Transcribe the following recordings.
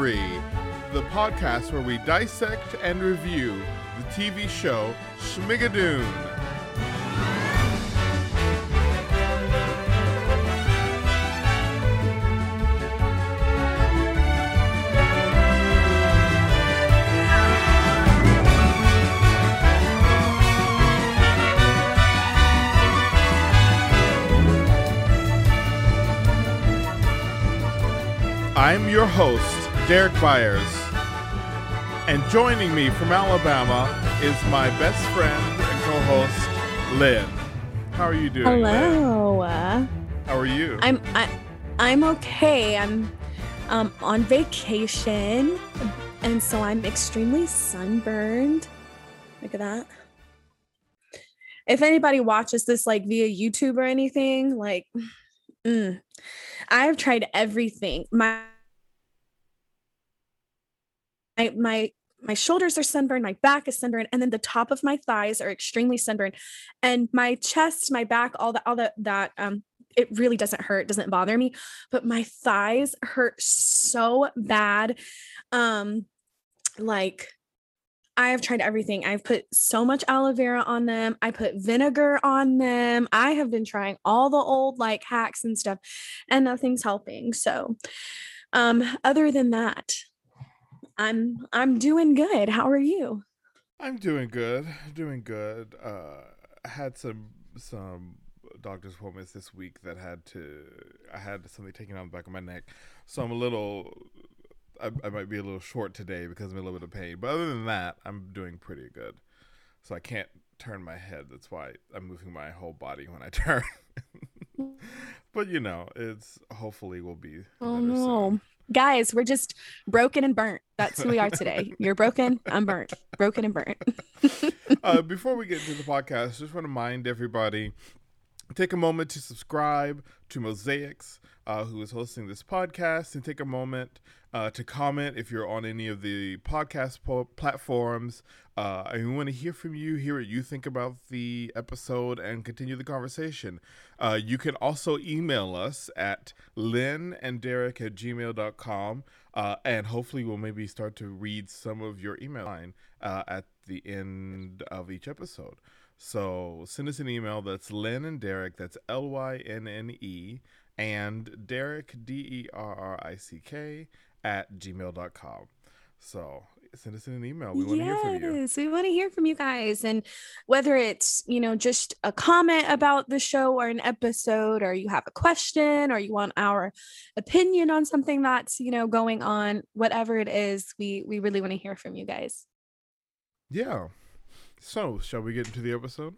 The podcast where we dissect and review the TV show Schmigadoon. I'm your host, Derek Byers. And joining me from Alabama is my best friend and co host, Lynn. How are you doing? Lynn? Hello. How are you? I'm I, I'm okay. I'm um, on vacation, and so I'm extremely sunburned. Look at that. If anybody watches this like via YouTube or anything, like, mm, I've tried everything. My my my my shoulders are sunburned, my back is sunburned, and then the top of my thighs are extremely sunburned, and my chest, my back, all that, all that, that, um, it really doesn't hurt, doesn't bother me, but my thighs hurt so bad, um, like I have tried everything. I've put so much aloe vera on them. I put vinegar on them. I have been trying all the old like hacks and stuff, and nothing's helping. So, um, other than that, I'm I'm doing good. How are you? I'm doing good. Doing good. Uh, I had some some doctor's appointments this week that had to I had something taken out the back of my neck, so I'm a little. I, I might be a little short today because I'm in a little bit of pain, but other than that, I'm doing pretty good. So I can't turn my head. That's why I'm moving my whole body when I turn. but you know, it's hopefully will be. Oh no. Soon guys, we're just broken and burnt. That's who we are today. You're broken, I'm burnt. Broken and burnt. uh, before we get into the podcast, just want to remind everybody take a moment to subscribe to Mosaics, uh, who is hosting this podcast, and take a moment uh, to comment if you're on any of the podcast po- platforms. Uh, and we want to hear from you, hear what you think about the episode, and continue the conversation. Uh, you can also email us at lynn and derek at gmail.com. Uh, and hopefully, we'll maybe start to read some of your email line uh, at the end of each episode. So send us an email. That's Lynn and Derek. That's L Y N N E and Derek D E R R I C K at gmail.com. So send us an email. We want to yes, hear from you. We want to hear from you guys. And whether it's, you know, just a comment about the show or an episode, or you have a question, or you want our opinion on something that's, you know, going on, whatever it is, we we really want to hear from you guys. Yeah. So shall we get into the episode?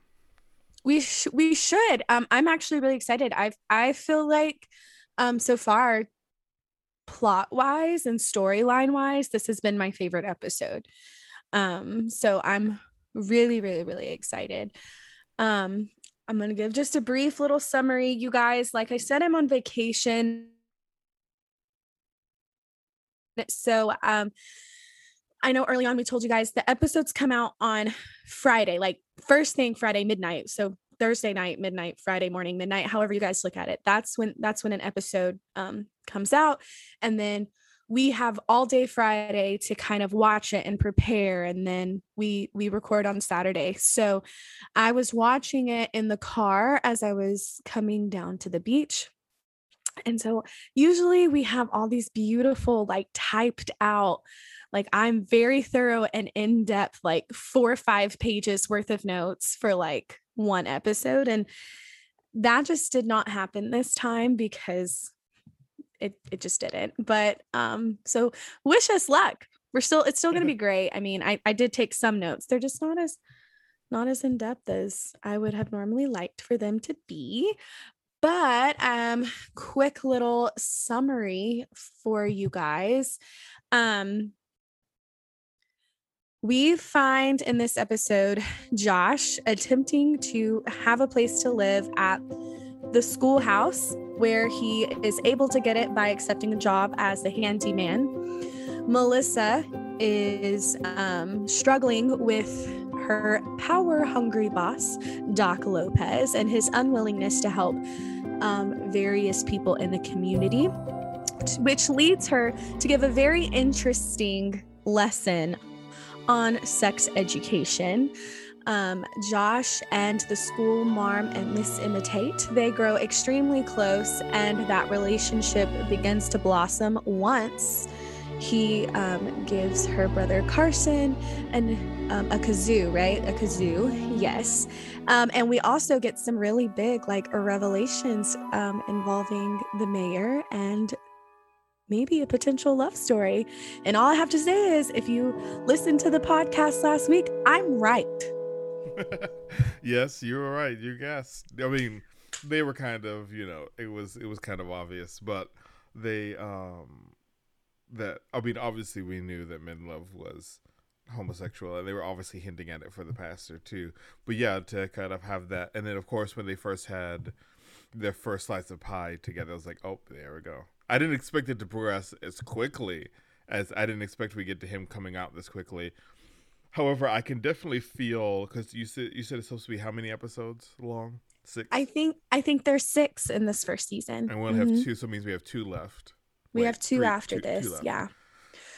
We sh- we should. Um, I'm actually really excited. I've I feel like um so far plot wise and storyline wise, this has been my favorite episode. Um, so I'm really, really, really excited. Um, I'm gonna give just a brief little summary, you guys. Like I said, I'm on vacation. So um I know early on we told you guys the episodes come out on Friday, like first thing Friday midnight. So Thursday night, midnight, Friday morning, midnight, however you guys look at it. That's when that's when an episode um, comes out, and then we have all day Friday to kind of watch it and prepare, and then we we record on Saturday. So I was watching it in the car as I was coming down to the beach. And so usually we have all these beautiful, like typed out like I'm very thorough and in depth, like four or five pages worth of notes for like one episode. And that just did not happen this time because it it just didn't. But um, so wish us luck. We're still it's still gonna be great. I mean, I, I did take some notes. They're just not as not as in depth as I would have normally liked for them to be. But um quick little summary for you guys. Um we find in this episode Josh attempting to have a place to live at the schoolhouse where he is able to get it by accepting a job as the handyman. Melissa is um, struggling with her power hungry boss, Doc Lopez, and his unwillingness to help um, various people in the community. which leads her to give a very interesting lesson on sex education. Um, Josh and the school marm and Miss Emma Tate, they grow extremely close, and that relationship begins to blossom once he um, gives her brother Carson an, um, a kazoo, right? A kazoo, yes. Um, and we also get some really big, like, revelations um, involving the mayor and maybe a potential love story. And all I have to say is if you listened to the podcast last week, I'm right. yes, you were right. You guessed. I mean, they were kind of, you know, it was it was kind of obvious, but they um that I mean, obviously we knew that Menlove was homosexual, and they were obviously hinting at it for the pastor too. But yeah, to kind of have that, and then of course when they first had their first slice of pie together, I was like, oh, there we go. I didn't expect it to progress as quickly as I didn't expect we get to him coming out this quickly. However, I can definitely feel because you said you said it's supposed to be how many episodes long? Six. I think I think there's six in this first season, and we'll mm-hmm. have two, so it means we have two left. We Wait, have two three, after two, this. Two yeah.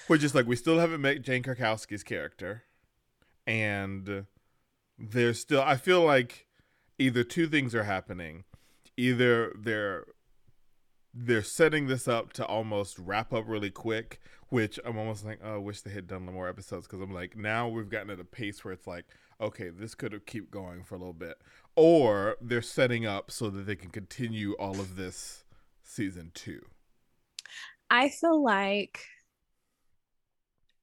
Which is like we still haven't met Jane Krakowski's character, and there's still. I feel like either two things are happening. Either they're they're setting this up to almost wrap up really quick, which I'm almost like, oh, I wish they had done more episodes because I'm like, now we've gotten at a pace where it's like, okay, this could keep going for a little bit, or they're setting up so that they can continue all of this season two. I feel like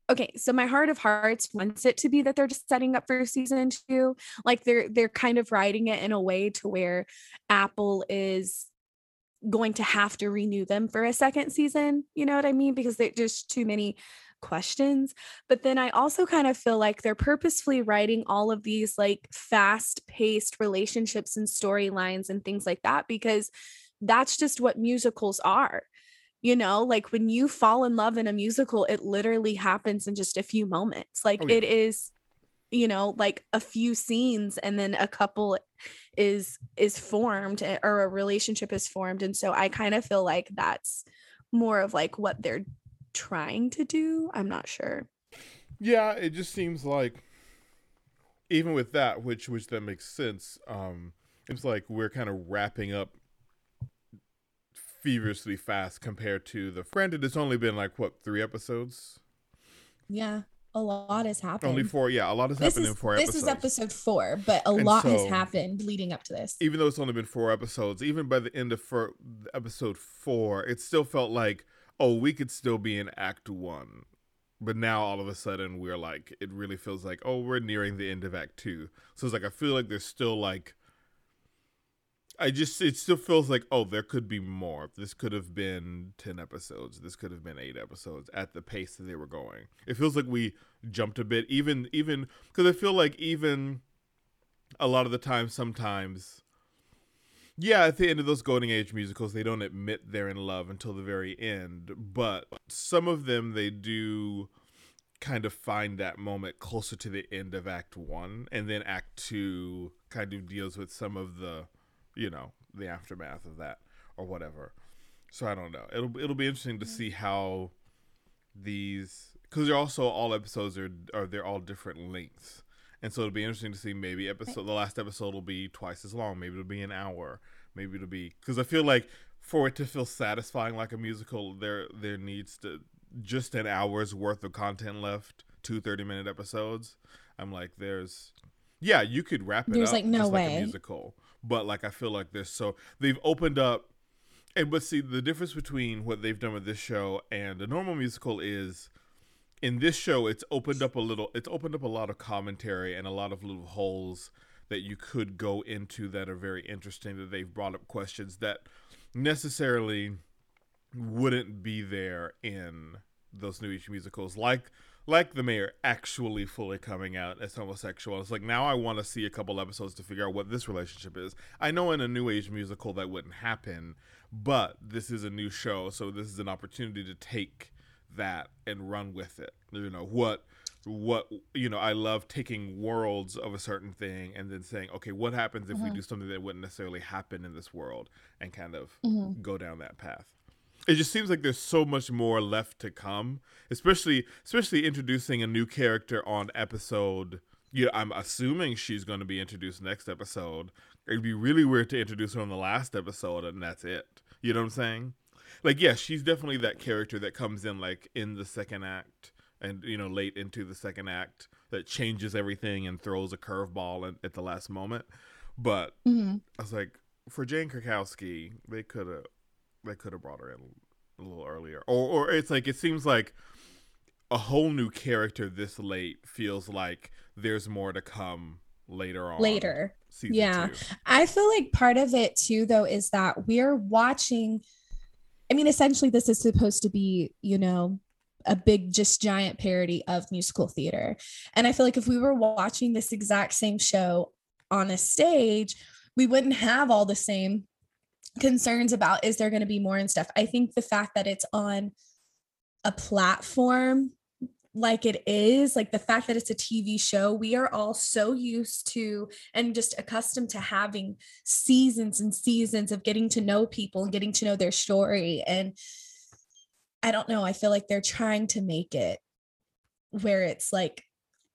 okay so my heart of hearts wants it to be that they're just setting up for season two like they're they're kind of writing it in a way to where apple is going to have to renew them for a second season you know what i mean? Because there's just too many questions. But then i also kind of feel like they're purposefully writing all of these like fast paced relationships and storylines and things like that because that's just what musicals are you know? Like when you fall in love in a musical it literally happens in just a few moments. Like oh, yeah. it is you know like a few scenes and then a couple is is formed eh, or a relationship is formed and so i kind of feel like that's more of like what they're trying to do i'm not sure yeah it just seems like even with that which which that makes sense um it's like we're kind of wrapping up feverishly fast compared to the. Granted, it's only been like what three episodes. Yeah, a lot has happened. Only four. Yeah, a lot has this happened is, in four this episodes. This is episode four, but a and lot so, has happened leading up to this. Even though it's only been four episodes, even by the end of for, episode four, it still felt like, oh, we could still be in Act One. But now all of a sudden we're like, it really feels like, oh, we're nearing the end of Act Two. So it's like I feel like there's still like I just it still feels like oh there could be more. This could have been ten episodes. This could have been eight episodes at the pace that they were going. It feels like we jumped a bit, even even because I feel like even a lot of the time, sometimes, yeah, at the end of those golden age musicals, they don't admit they're in love until the very end. But some of them they do kind of find that moment closer to the end of Act One, and then Act Two kind of deals with some of the you know the aftermath of that or whatever. So I don't know. It'll it'll be interesting to see how these because they're also all episodes are are they're all different lengths, and so it'll be interesting to see maybe episode the last episode will be twice as long. Maybe it'll be an hour. Maybe it'll be because I feel like for it to feel satisfying like a musical, there there needs to just an hour's worth of content left. Two 30 minute episodes. I'm like, there's yeah, you could wrap it there's up like no way like a musical but like I feel like this. So they've opened up, and but see the difference between what they've done with this show and a normal musical is, in this show it's opened up a little. It's opened up a lot of commentary and a lot of little holes that you could go into that are very interesting. That they've brought up questions that necessarily wouldn't be there in those new age musicals, like like the mayor actually fully coming out as homosexual. It's like now I want to see a couple episodes to figure out what this relationship is. I know in a new age musical that wouldn't happen, but this is a new show, so this is an opportunity to take that and run with it. You know what what you know i love taking worlds of a certain thing and then saying okay what happens if mm-hmm. we do something that wouldn't necessarily happen in this world and kind of mm-hmm. go down that path it just seems like there's so much more left to come, especially especially introducing a new character on episode. Yeah, I'm assuming she's going to be introduced next episode. It'd be really weird to introduce her on the last episode and that's it. You know what I'm saying? Like, yes, yeah, she's definitely that character that comes in like in the second act and you know late into the second act that changes everything and throws a curveball at the last moment. But mm-hmm. I was like, for Jane Krakowski, they could have they could have brought her in a little earlier, or or it's like it seems like a whole new character this late feels like there's more to come later on. Later, yeah, two. I feel like part of it too, though, is that we're watching. I mean, essentially, this is supposed to be, you know, a big just giant parody of musical theater and i feel like if we were watching this exact same show on a stage we wouldn't have all the same concerns about is there going to be more and stuff. I think the fact that it's on a platform like it is, like the fact that it's a TV show, we are all so used to and just accustomed to having seasons and seasons of getting to know people and getting to know their story. And I don't know, I feel like they're trying to make it where it's like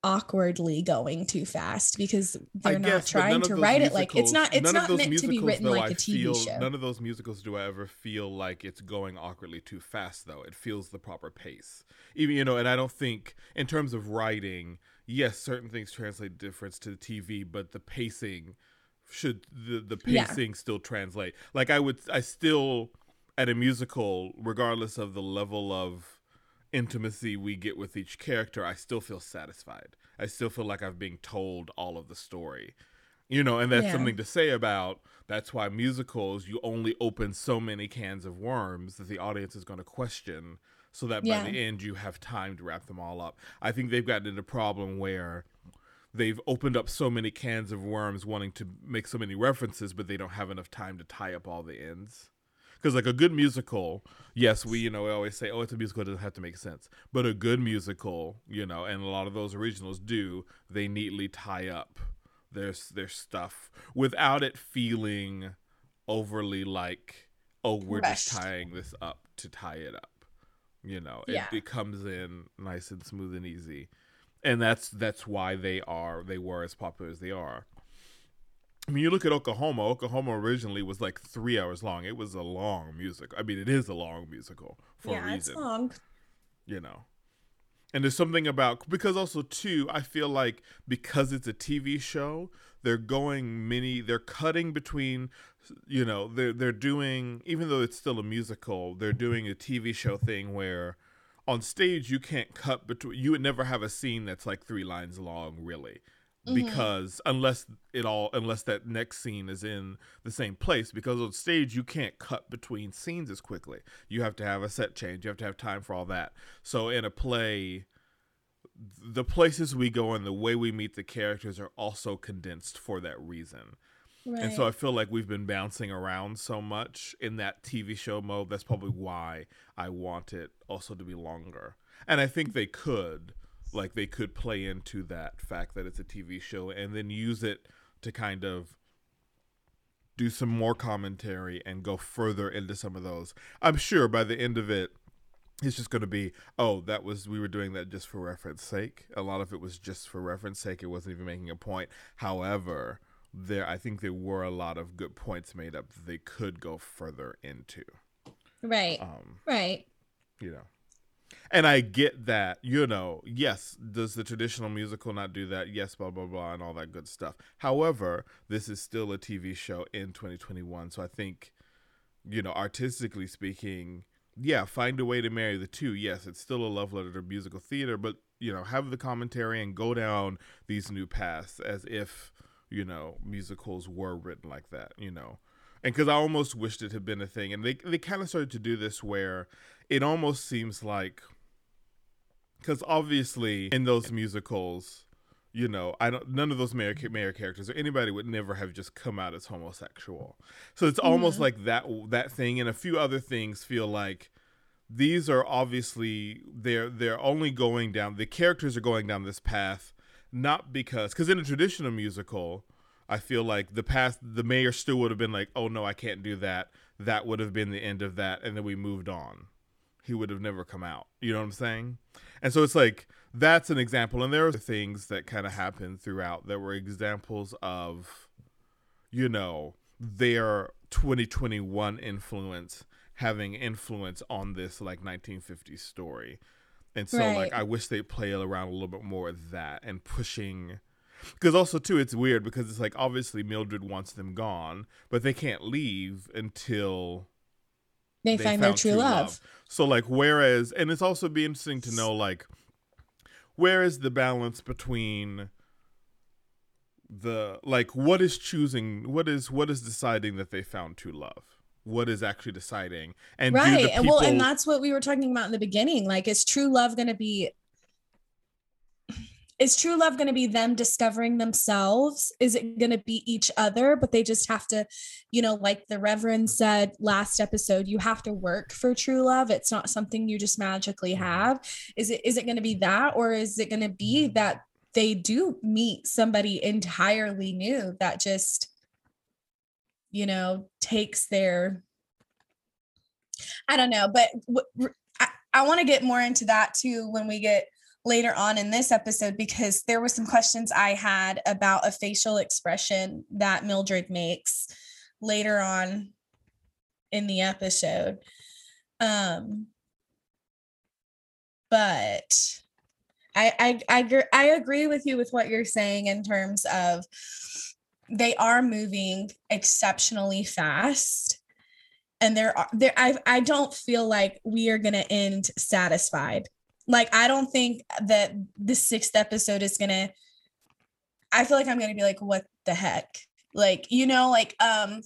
awkwardly going too fast because they're guess, not trying to write it like it's not it's not meant to be written like a TV feel, show. None of those musicals do I ever feel like it's going awkwardly too fast though. It feels the proper pace. Even you know, and I don't think in terms of writing, yes, certain things translate difference to the TV, but the pacing should the the pacing yeah. still translate. Like I would I still at a musical regardless of the level of intimacy we get with each character, I still feel satisfied. I still feel like I've being told all of the story. You know, and that's yeah. something to say about that's why musicals you only open so many cans of worms that the audience is going to question so that yeah. by the end you have time to wrap them all up. I think they've gotten into a problem where they've opened up so many cans of worms wanting to make so many references but they don't have enough time to tie up all the ends because like a good musical yes we you know we always say oh it's a musical it doesn't have to make sense but a good musical you know and a lot of those originals do they neatly tie up their their stuff without it feeling overly like oh we're Rushed. just tying this up to tie it up you know yeah. it, it comes in nice and smooth and easy and that's that's why they are they were as popular as they are I mean, you look at Oklahoma. Oklahoma originally was like three hours long. It was a long musical. I mean, it is a long musical for yeah, a reason. It's long. You know, and there's something about because also too, I feel like because it's a TV show, they're going many. They're cutting between, you know, they're they're doing even though it's still a musical, they're doing a TV show thing where on stage you can't cut between. You would never have a scene that's like three lines long, really mm-hmm. because unless it all unless that next scene is in the same place because on stage you can't cut between scenes as quickly you have to have a set change you have to have time for all that so in a play the places we go and the way we meet the characters are also condensed for that reason Right. And so I feel like we've been bouncing around so much in that TV show mode. That's probably why I want it also to be longer. And I think they could like they could play into that fact that it's a TV show and then use it to kind of do some more commentary and go further into some of those. I'm sure by the end of it it's just going to be oh that was we were doing that just for reference sake. A lot of it was just for reference sake. It wasn't even making a point. However, there I think there were a lot of good points made up that they could go further into. Right. Um, right. You know and I get that, you know, yes, does the traditional musical not do that? Yes, blah, blah, blah, and all that good stuff. However, this is still a TV show in 2021. So I think, you know, artistically speaking, yeah, find a way to marry the two. Yes, it's still a love letter to musical theater, but, you know, have the commentary and go down these new paths as if, you know, musicals were written like that, you know. And because I almost wished it had been a thing. And they, they kind of started to do this where it almost seems like because obviously in those musicals you know i don't none of those mayor, mayor characters or anybody would never have just come out as homosexual so it's almost mm-hmm. like that that thing and a few other things feel like these are obviously they're they're only going down the characters are going down this path not because because in a traditional musical i feel like the past the mayor still would have been like oh no i can't do that that would have been the end of that, and then we moved on. He would have never come out. You know what I'm saying? And so it's like that's an example. And there are things that kind of happened throughout that were examples of, you know, their 2021 influence having influence on this like 1950s story. And so right. like I wish they'd play around a little bit more with that and pushing because also too it's weird because it's like obviously Mildred wants them gone, but they can't leave until they, they find their true, true love. love. So like whereas and it's also be interesting to know like where is the balance between the like what is choosing what is what is deciding that they found true love what is actually deciding and right people... well and that's what we were talking about in the beginning like is true love going to be is true love going to be them discovering themselves is it going to be each other but they just have to you know like the reverend said last episode you have to work for true love it's not something you just magically mm-hmm. have is it is it going to be that or is it going to be mm-hmm. that they do meet somebody entirely new that just you know takes their i don't know but w- I, I want to get more into that too when we get later on in this episode because there were some questions i had about a facial expression that mildred makes later on in the episode um but I, I I I agree with you with what you're saying in terms of they are moving exceptionally fast and there are there I I don't feel like we are going to end satisfied. Like I don't think that the sixth episode is to I feel like I'm to be like what the heck? Like you know like um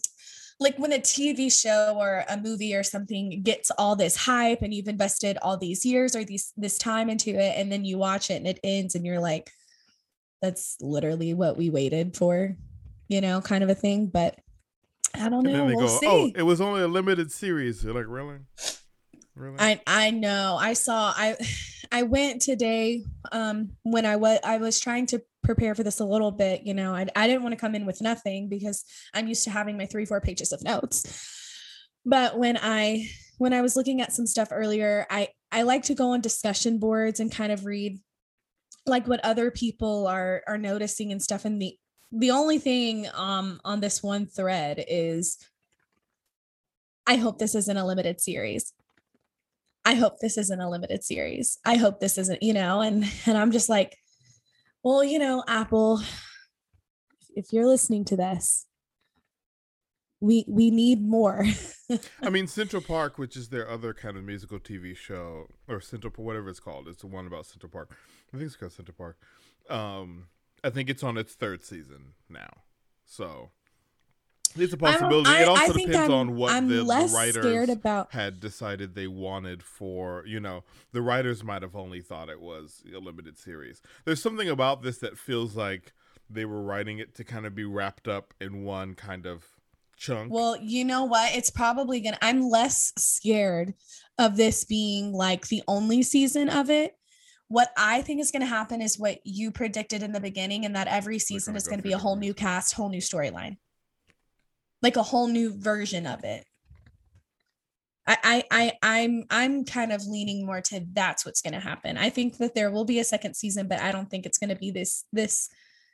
like when a TV show or a movie or something gets all this hype and you've invested all these years or these this time into it and then you watch it and it ends and you're like that's literally what we waited for, you know, kind of a thing, but I don't know. we'll go, see. Oh, it was only a limited series. You're like, really? I I know. I saw I I went today um when I was I was trying to prepare for this a little bit, you know. I I didn't want to come in with nothing because I'm used to having my 3 4 pages of notes. But when I when I was looking at some stuff earlier, I I like to go on discussion boards and kind of read like what other people are are noticing and stuff and the the only thing um on this one thread is I hope this isn't a limited series I hope this isn't a limited series. I hope this isn't, you know, and and I'm just like, well, you know, Apple, if you're listening to this, we we need more. I mean, Central Park, which is their other kind of musical TV show, or Central whatever it's called. It's the one about Central Park. I think it's called Central Park. Um, I think it's on its third season now. So it's a possibility. I, it also depends I'm, on what I'm the, the writers about. had decided they wanted for, you know, the writers might have only thought it was a limited series. There's something about this that feels like they were writing it to kind of be wrapped up in one kind of chunk. Well, you know what? It's probably going to, I'm less scared of this being like the only season of it. What I think is going to happen is what you predicted in the beginning, and that every season is going to be a whole new cast, whole new storyline like a whole new version of it. I, I, I I'm I'm kind of leaning more to that's what's going to happen. I think that there will be a second season, but I don't think it's going to be this this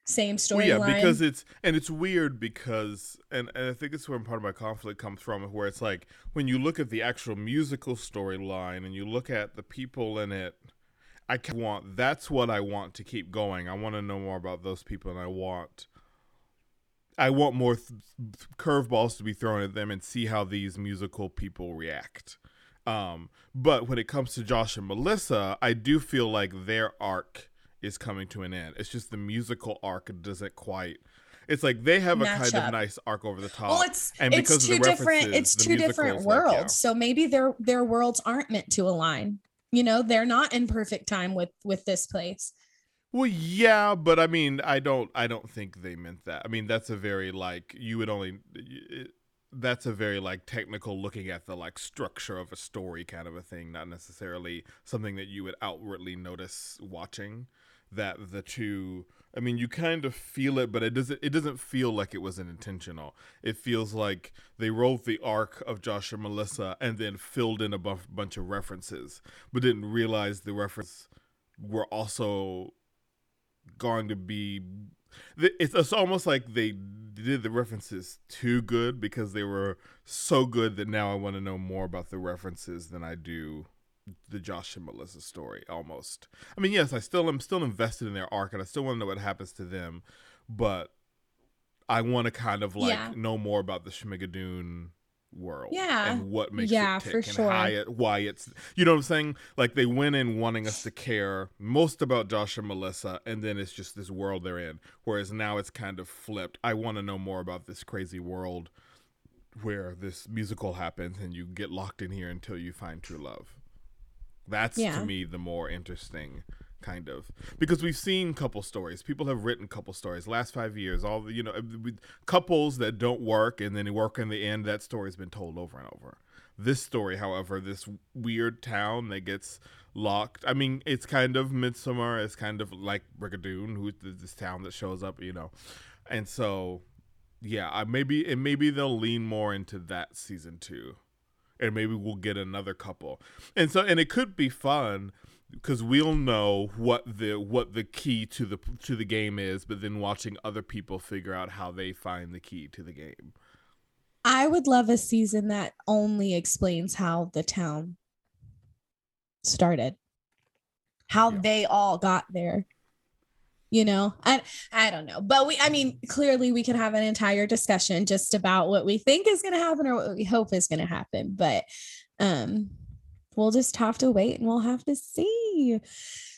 same storyline. Well, yeah, because it's and it's weird because and, and I think it's where part of my conflict comes from, where it's like when you look at the actual musical storyline and you look at the people in it, I want that's what I want to keep going. I want to know more about those people, and I want I want more th- curveballs to be thrown at them and see how these musical people react. Um, but when it comes to Josh and Melissa, I do feel like their arc is coming to an end. It's just the musical arc doesn't quite. It's like they have Match a kind up. of nice arc over the top. Well, it's and it's two different. It's two different worlds. Like, yeah. So maybe their their worlds aren't meant to align. You know, they're not in perfect time with with this place. Well, yeah, but I mean, I don't, I don't think they meant that. I mean, that's a very like you would only. that's a very like technical looking at the like structure of a story kind of a thing, not necessarily something that you would outwardly notice watching. that the two I mean, you kind of feel it, but it doesn't. It doesn't feel like it was intentional. It feels like they wrote the arc of Josh and Melissa and then filled in a bunch of references, but didn't realize the references were also going to be. It's, it's almost like they did the references too good because they were so good that now I want to know more about the references than I do the Josh and Melissa story almost. I mean, yes, I still am still invested in their arc and I still want to know what happens to them, but I want to kind of like yeah. know more about the Schmigadoon world. Yeah. And what makes yeah, it tick for and sure. why, it, why it's you know what I'm saying? Like they went in wanting us to care most about Josh and Melissa and then it's just this world they're in. Whereas now it's kind of flipped. I want to know more about this crazy world where this musical happens and you get locked in here until you find true love. That's yeah. to me the more interesting kind of because we've seen couple stories. People have written couple stories last five years. All the you know uh, couples that don't work and then work in the end. That story's been told over and over. This story, however, this weird town that gets locked. I mean, it's kind of midsummer It's kind of like Brigadoon, who's this town that shows up, you know, and so yeah, I maybe and maybe they'll lean more into that season two and maybe we'll get another couple. And so and it could be fun because we'll know what the what the key to the to the game is, but then watching other people figure out how they find the key to the game. I would love a season that only explains how the town started. How yeah. they all got there you know i i don't know but we i mean clearly we can have an entire discussion just about what we think is going to happen or what we hope is going to happen but um we'll just have to wait and we'll have to see.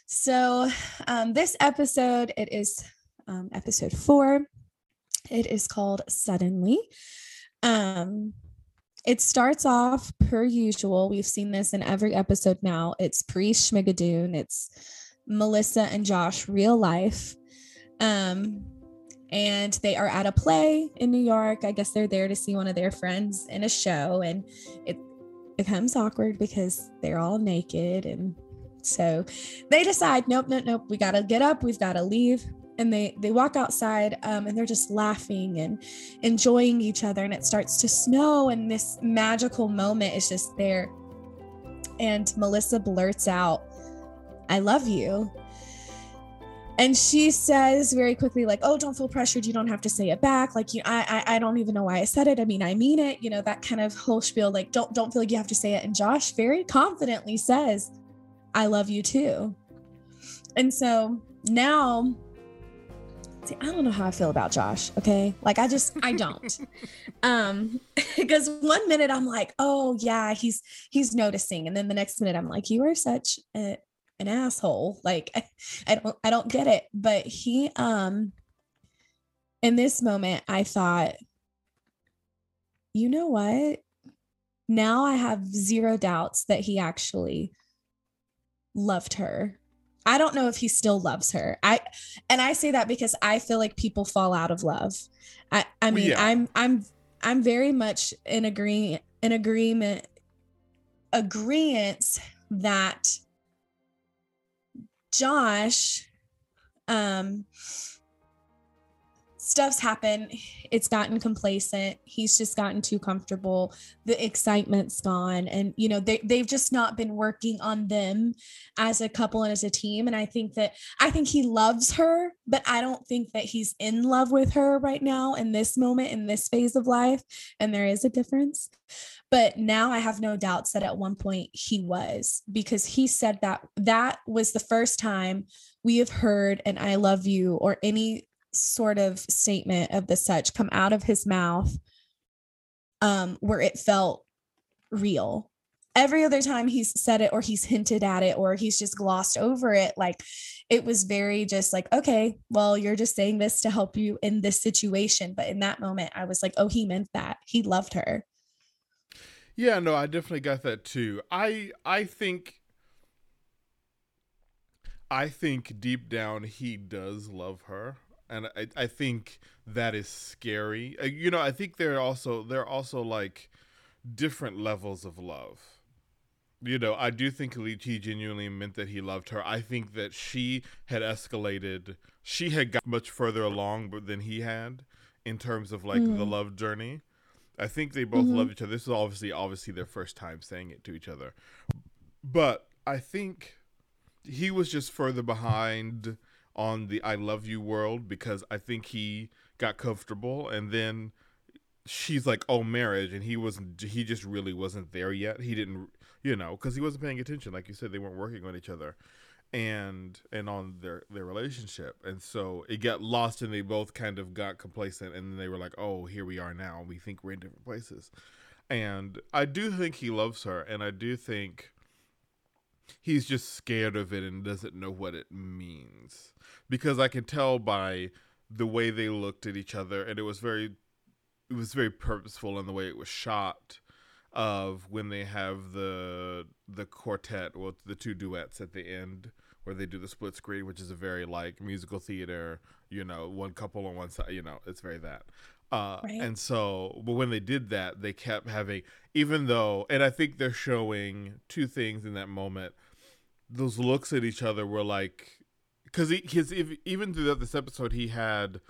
So um this episode it is um episode 4 it is called suddenly. Um it starts off per usual. We've seen this in every episode now. It's pre schmigadoon. It's Melissa and Josh real life. Um, and they are at a play in New York. I guess they're there to see one of their friends in a show, and it becomes awkward because they're all naked. And so they decide, nope, nope, nope, we gotta get up, we've gotta leave. And they they walk outside um, and they're just laughing and enjoying each other. And it starts to snow, and this magical moment is just there. And Melissa blurts out, I love you. And she says very quickly, like, oh, don't feel pressured. You don't have to say it back. Like, you, I, I, I don't even know why I said it. I mean, I mean it. You know, that kind of whole spiel. Like, don't, don't feel like you have to say it. And Josh very confidently says, I love you too. And so now, see, I don't know how I feel about Josh. Okay, like I just, I don't. um, because one minute I'm like, oh yeah, he's he's noticing, and then the next minute I'm like, you are such a an asshole. Like I, I don't I don't get it. But he um in this moment I thought, you know what? Now I have zero doubts that he actually loved her. I don't know if he still loves her. I and I say that because I feel like people fall out of love. I I mean, yeah. I'm I'm I'm very much in agree in agreement agreement that Josh, um, stuff's happened. It's gotten complacent. He's just gotten too comfortable. The excitement's gone. And, you know, they, they've just not been working on them as a couple and as a team. And I think that, I think he loves her, but I don't think that he's in love with her right now in this moment, in this phase of life. And there is a difference. But now I have no doubts that at one point he was because he said that that was the first time we have heard an I love you or any sort of statement of the such come out of his mouth um where it felt real. Every other time he's said it or he's hinted at it or he's just glossed over it like it was very just like okay well you're just saying this to help you in this situation. But in that moment i was like oh he meant that. He loved her. Yeah, no, I definitely got that too. I I think I think deep down he does love her, and I I think that is scary. Uh, you know, I think there are also there are also like different levels of love. you know, I do think he genuinely meant that he loved her. I think that she had escalated. She had got much further along than he had in terms of like mm. the love journey. I think they both mm-hmm. love each other. This is obviously obviously their first time saying it to each other. But I think he was just further behind on the I love you world because I think he got comfortable and then she's like, "Oh, marriage," and he wasn't. He just really wasn't there yet. He didn't, you know, because he wasn't paying attention. Like you said, they weren't working on each other, and and on their their relationship, and so it got lost, and they both kind of got complacent, and they were like, "Oh, here we are now. We think we're in different places," and I do think he loves her, and I do think he's just scared of it and doesn't know what it means. Because I can tell by the way they looked at each other, and it was very it was very purposeful in the way it was shot of when they have the the quartet well the two duets at the end where they do the split screen which is a very like musical theater you know one couple on one side you know it's very that uh, right. and so but when they did that they kept having even though and i think they're showing two things in that moment those looks at each other were like because his even throughout this episode he had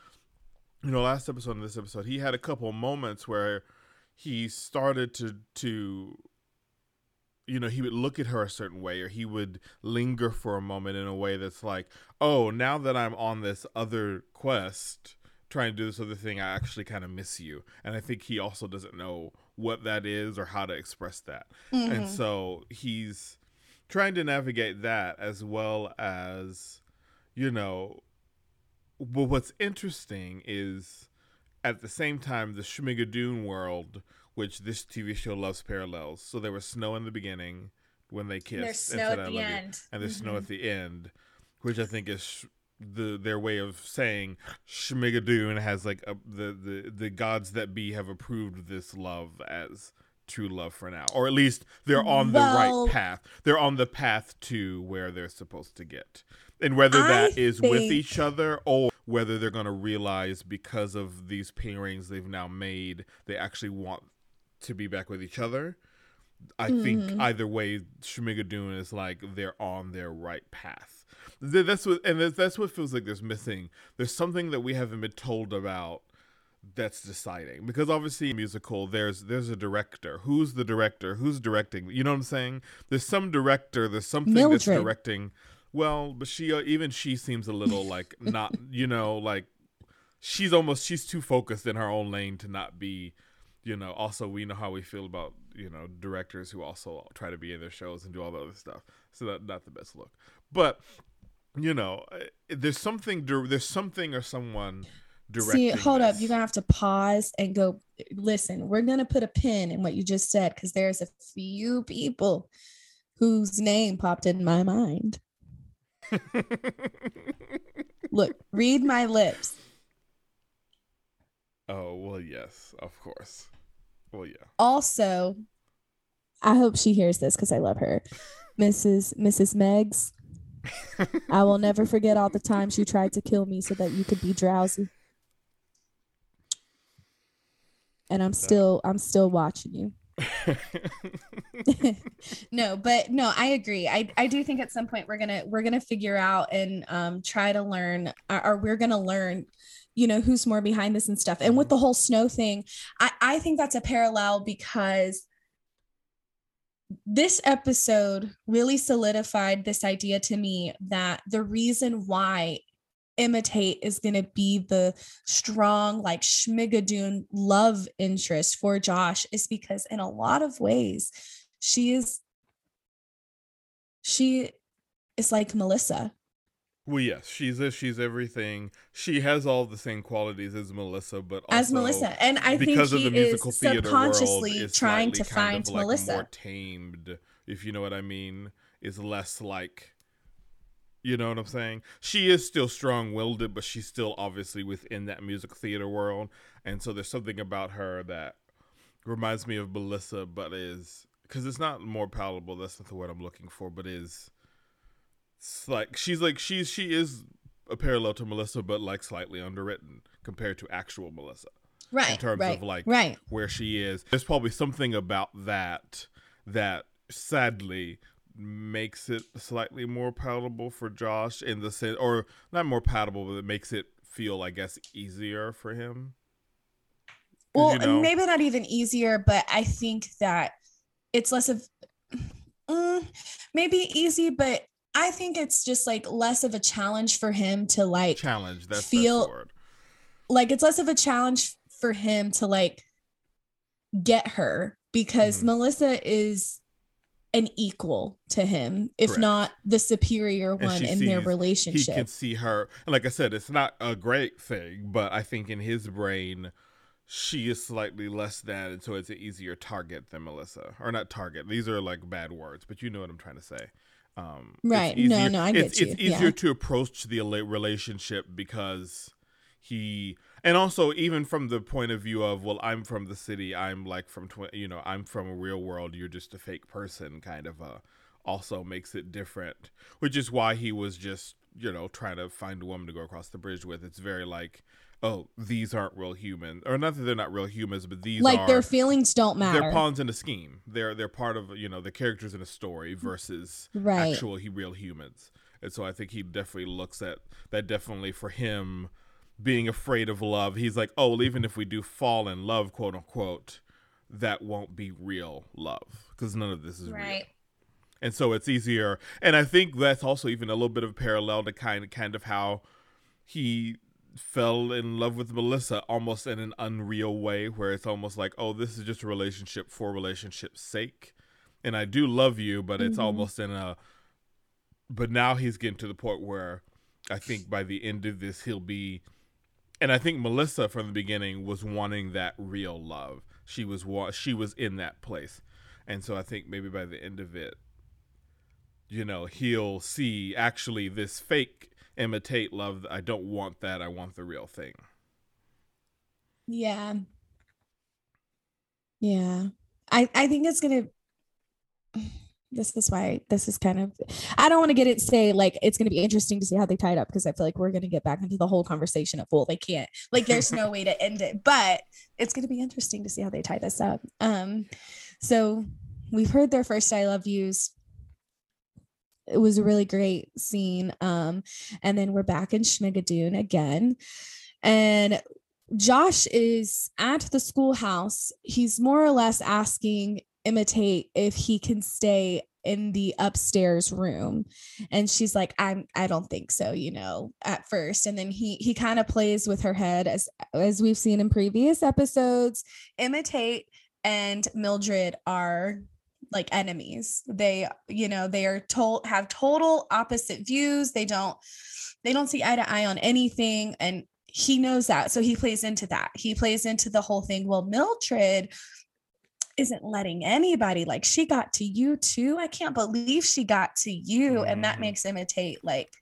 you know, last episode and this episode, he had a couple moments where he started to to you know, he would look at her a certain way or he would linger for a moment in a way that's like, "Oh, now that I'm on this other quest, trying to do this other thing, I actually kind of miss you." And I think he also doesn't know what that is or how to express that. Mm-hmm. And so he's trying to navigate that as well as you know, but what's interesting is at the same time the Schmigadoon world, which this TV show loves parallels. So there was snow in the beginning when they kissed, there's snow at the end, and there's mm-hmm. snow at the end, which I think is the their way of saying Schmigadoon has like a, the the the gods that be have approved this love as true love for now, or at least they're on well, the right path. They're on the path to where they're supposed to get and whether that I is think... with each other or whether they're going to realize because of these pairings they've now made they actually want to be back with each other i mm-hmm. think either way Schmigadoon is like they're on their right path that's what and that's what feels like there's missing. There's something that we haven't been told about that's deciding. Because obviously musical there's there's a director. Who's the director? Who's directing? You know what i'm saying? There's some director there's something Mildred. that's directing. Well, but she uh, even she seems a little like not, you know, like she's almost she's too focused in her own lane to not be, you know. Also, we know how we feel about you know directors who also try to be in their shows and do all the other stuff. So that not the best look, but you know, eh, there's something there's something or someone. See, hold this. up. You're gonna have to pause and go. Listen, we're gonna put a pin in what you just said because there's a few people whose name popped in my mind. Look, read my lips. Oh, well, yes, of course. Well, yeah. Also, I hope she hears this because I love her. Mrs. Mrs. Megs. I will never forget all the times you tried to kill me so that you could be drowsy. And I'm still I'm still watching you. no, but no, I agree. I, I do think at some point we're gonna we're gonna figure out and um, try to learn, or, or we're gonna learn, you know, who's more behind this and stuff. And with the whole snow thing, I I think that's a parallel because this episode really solidified this idea to me that the reason why Emma Tate is going to be the strong like schmigadoon love interest for josh is because in a lot of ways she is she is like melissa well yes she's a, she's everything she has all the same qualities as melissa but as melissa and i because think of the musical is theater subconsciously world, trying to find like melissa more tamed if you know what i mean is less like you know what I'm saying? She is still strong willed, but she's still obviously within that music theater world. And so there's something about her that reminds me of Melissa, but is because it's not more palatable. That's not the word I'm looking for, but is like she's like she's she is a parallel to Melissa, but like slightly underwritten compared to actual Melissa. Right. In terms right, of like right. where she is. There's probably something about that that sadly makes it slightly more palatable for Josh in the sense, or not more palatable, but it makes it feel, I guess, easier for him. Well, you know, maybe not even easier, but I think that it's less of mm, maybe easy, but I think it's just like less of a challenge for him to like challenge. That's feel like it's less of a challenge for him to like get her because mm. Melissa is an equal to him, if Correct. not the superior one in their relationship. He can see her. And like I said, it's not a great thing, but I think in his brain, she is slightly less than, and so it's an easier target than Melissa. Or not target. These are like bad words, but you know what I'm trying to say. Um, right. Easier, no, no, I get it's, you. It's easier yeah. to approach the relationship because he and also even from the point of view of well i'm from the city i'm like from tw- you know i'm from a real world you're just a fake person kind of uh also makes it different which is why he was just you know trying to find a woman to go across the bridge with it's very like oh these aren't real humans or not that they're not real humans but these like are, their feelings don't matter they're pawns in a scheme they're they're part of you know the characters in a story versus right. actual real humans and so i think he definitely looks at that definitely for him being afraid of love. He's like, oh, well, even if we do fall in love, quote unquote, that won't be real love because none of this is right. real. And so it's easier. And I think that's also even a little bit of a parallel to kind of kind of how he fell in love with Melissa almost in an unreal way where it's almost like, oh, this is just a relationship for relationship's sake. And I do love you, but it's mm-hmm. almost in a but now he's getting to the point where I think by the end of this he'll be and I think Melissa from the beginning was wanting that real love. She was she was in that place, and so I think maybe by the end of it, you know, he'll see actually this fake Emma Tate love. I don't want that. I want the real thing. Yeah. Yeah. I I think it's gonna this is why this is kind of i don't want to get it say like it's going to be interesting to see how they tie it up because i feel like we're going to get back into the whole conversation at full. they can't like there's no way to end it but it's going to be interesting to see how they tie this up um so we've heard their first i love yous it was a really great scene um and then we're back in schmigadoon again and Josh is at the schoolhouse. He's more or less asking Emma Tate if he can stay in the upstairs room and she's like i'm i don't think so you know at first and then he he kind of plays with her head as as we've seen in previous episodes Emma Tate and mildred are like enemies they you know they are told have total opposite views they don't they don't see eye to eye on anything and he knows that so he plays into that he plays into the whole thing well mildred isn't letting anybody like she got to you too. I can't believe she got to you. Mm. And that mm-hmm. makes Emma Tate like,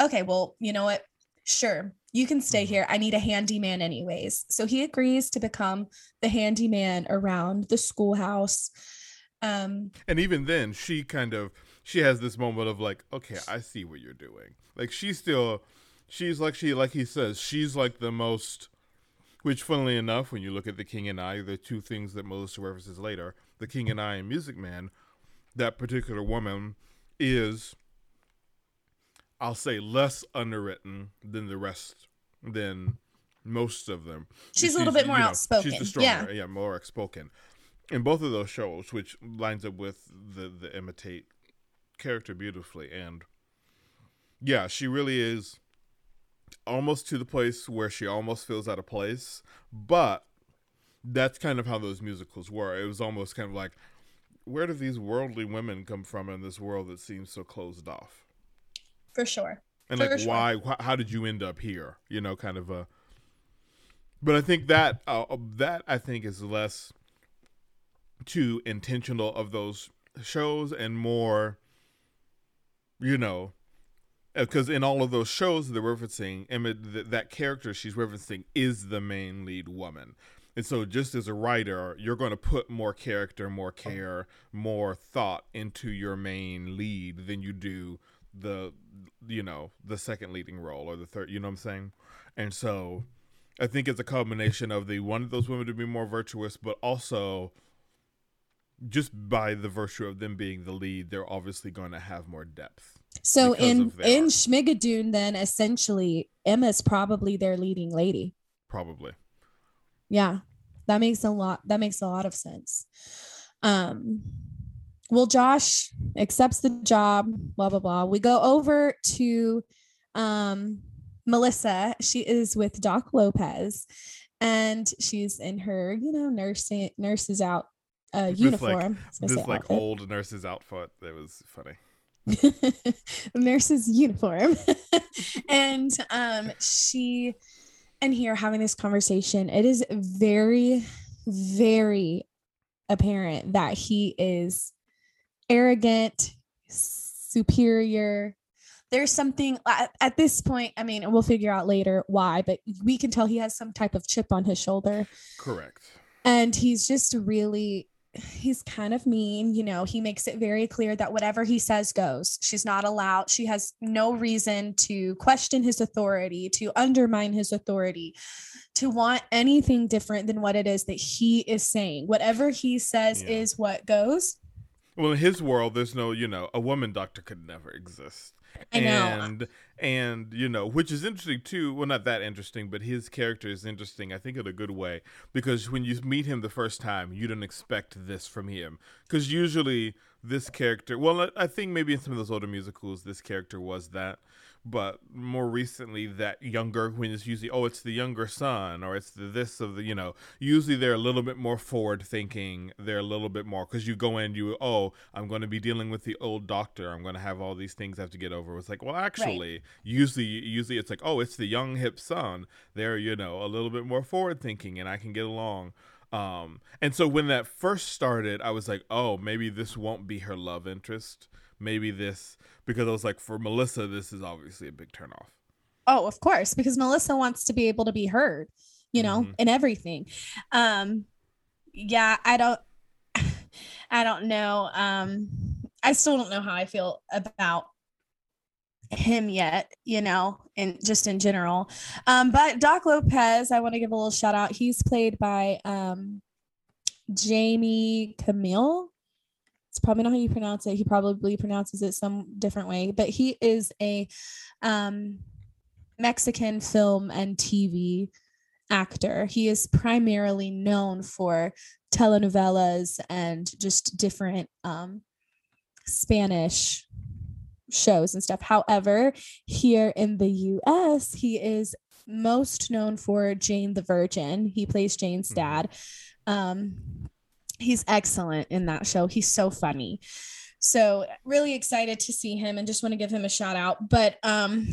okay, well, you know what? Sure, you can stay mm. here. I need a handyman anyways. So he agrees to become the handyman around the schoolhouse. Um and even then she kind of she has this moment of like, okay, I see what you're doing. Like she's still she's like she like he says, she's like the most which, funnily enough, when you look at The King and I, the two things that Melissa references later, The King and I and Music Man, that particular woman is, I'll say, less underwritten than the rest, than most of them. She's, she's a little bit more know, outspoken. She's the stronger, yeah. yeah, more outspoken. In both of those shows, which lines up with the the Emma Tate character beautifully, and yeah, she really is almost to the place where she almost feels out of place, but that's kind of how those musicals were. It was almost kind of like, where do these worldly women come from in this world that seems so closed off? For sure. And For like, sure. why? Wh- how did you end up here? You know, kind of a. But I think that uh, uh that I think is less too intentional of those shows and more, you know, because in all of those shows they're referencing Emmett, that character she's referencing is the main lead woman and so just as a writer you're going to put more character more care more thought into your main lead than you do the you know the second leading role or the third you know what i'm saying and so i think it's a combination of the one of those women to be more virtuous but also just by the virtue of them being the lead, they're obviously going to have more depth. So in in Schmigadoon, then essentially Emma's probably their leading lady. Probably. Yeah, that makes a lot. That makes a lot of sense. Um, well, Josh accepts the job. Blah blah blah. We go over to um Melissa. She is with Doc Lopez, and she's in her you know nursing nurses out uh, uniform. Like, this like outfit. old nurse's outfit. That was funny. nurse's uniform, and um, she and here having this conversation. It is very, very apparent that he is arrogant, superior. There's something at, at this point. I mean, we'll figure out later why, but we can tell he has some type of chip on his shoulder. Correct. And he's just really he's kind of mean you know he makes it very clear that whatever he says goes she's not allowed she has no reason to question his authority to undermine his authority to want anything different than what it is that he is saying whatever he says yeah. is what goes well in his world there's no you know a woman doctor could never exist I know. And and you know, which is interesting too. Well, not that interesting, but his character is interesting. I think in a good way because when you meet him the first time, you don't expect this from him. Because usually this character, well, I think maybe in some of those older musicals, this character was that but more recently that younger when it's usually oh it's the younger son or it's the this of the you know usually they're a little bit more forward thinking they're a little bit more because you go in you oh i'm going to be dealing with the old doctor i'm going to have all these things i have to get over. It's like well actually right. usually usually it's like oh it's the young hip son they're you know a little bit more forward thinking and i can get along. Um and so when that first started i was like oh maybe this won't be her love interest. Maybe this because I was like, for Melissa, this is obviously a big turnoff. Oh, of course, because Melissa wants to be able to be heard, you know, mm-hmm. in everything. Um, yeah, I don't, I don't know. Um, I still don't know how I feel about him yet, you know, and just in general. Um, but Doc Lopez, I want to give a little shout out. He's played by um Jamie Camille. It's probably not how you pronounce it. He probably pronounces it some different way, but he is a um, Mexican film and TV actor. He is primarily known for telenovelas and just different um, Spanish shows and stuff. However, here in the US, he is most known for Jane the Virgin. He plays Jane's hmm. dad. Um, he's excellent in that show. He's so funny. So really excited to see him and just want to give him a shout out. But um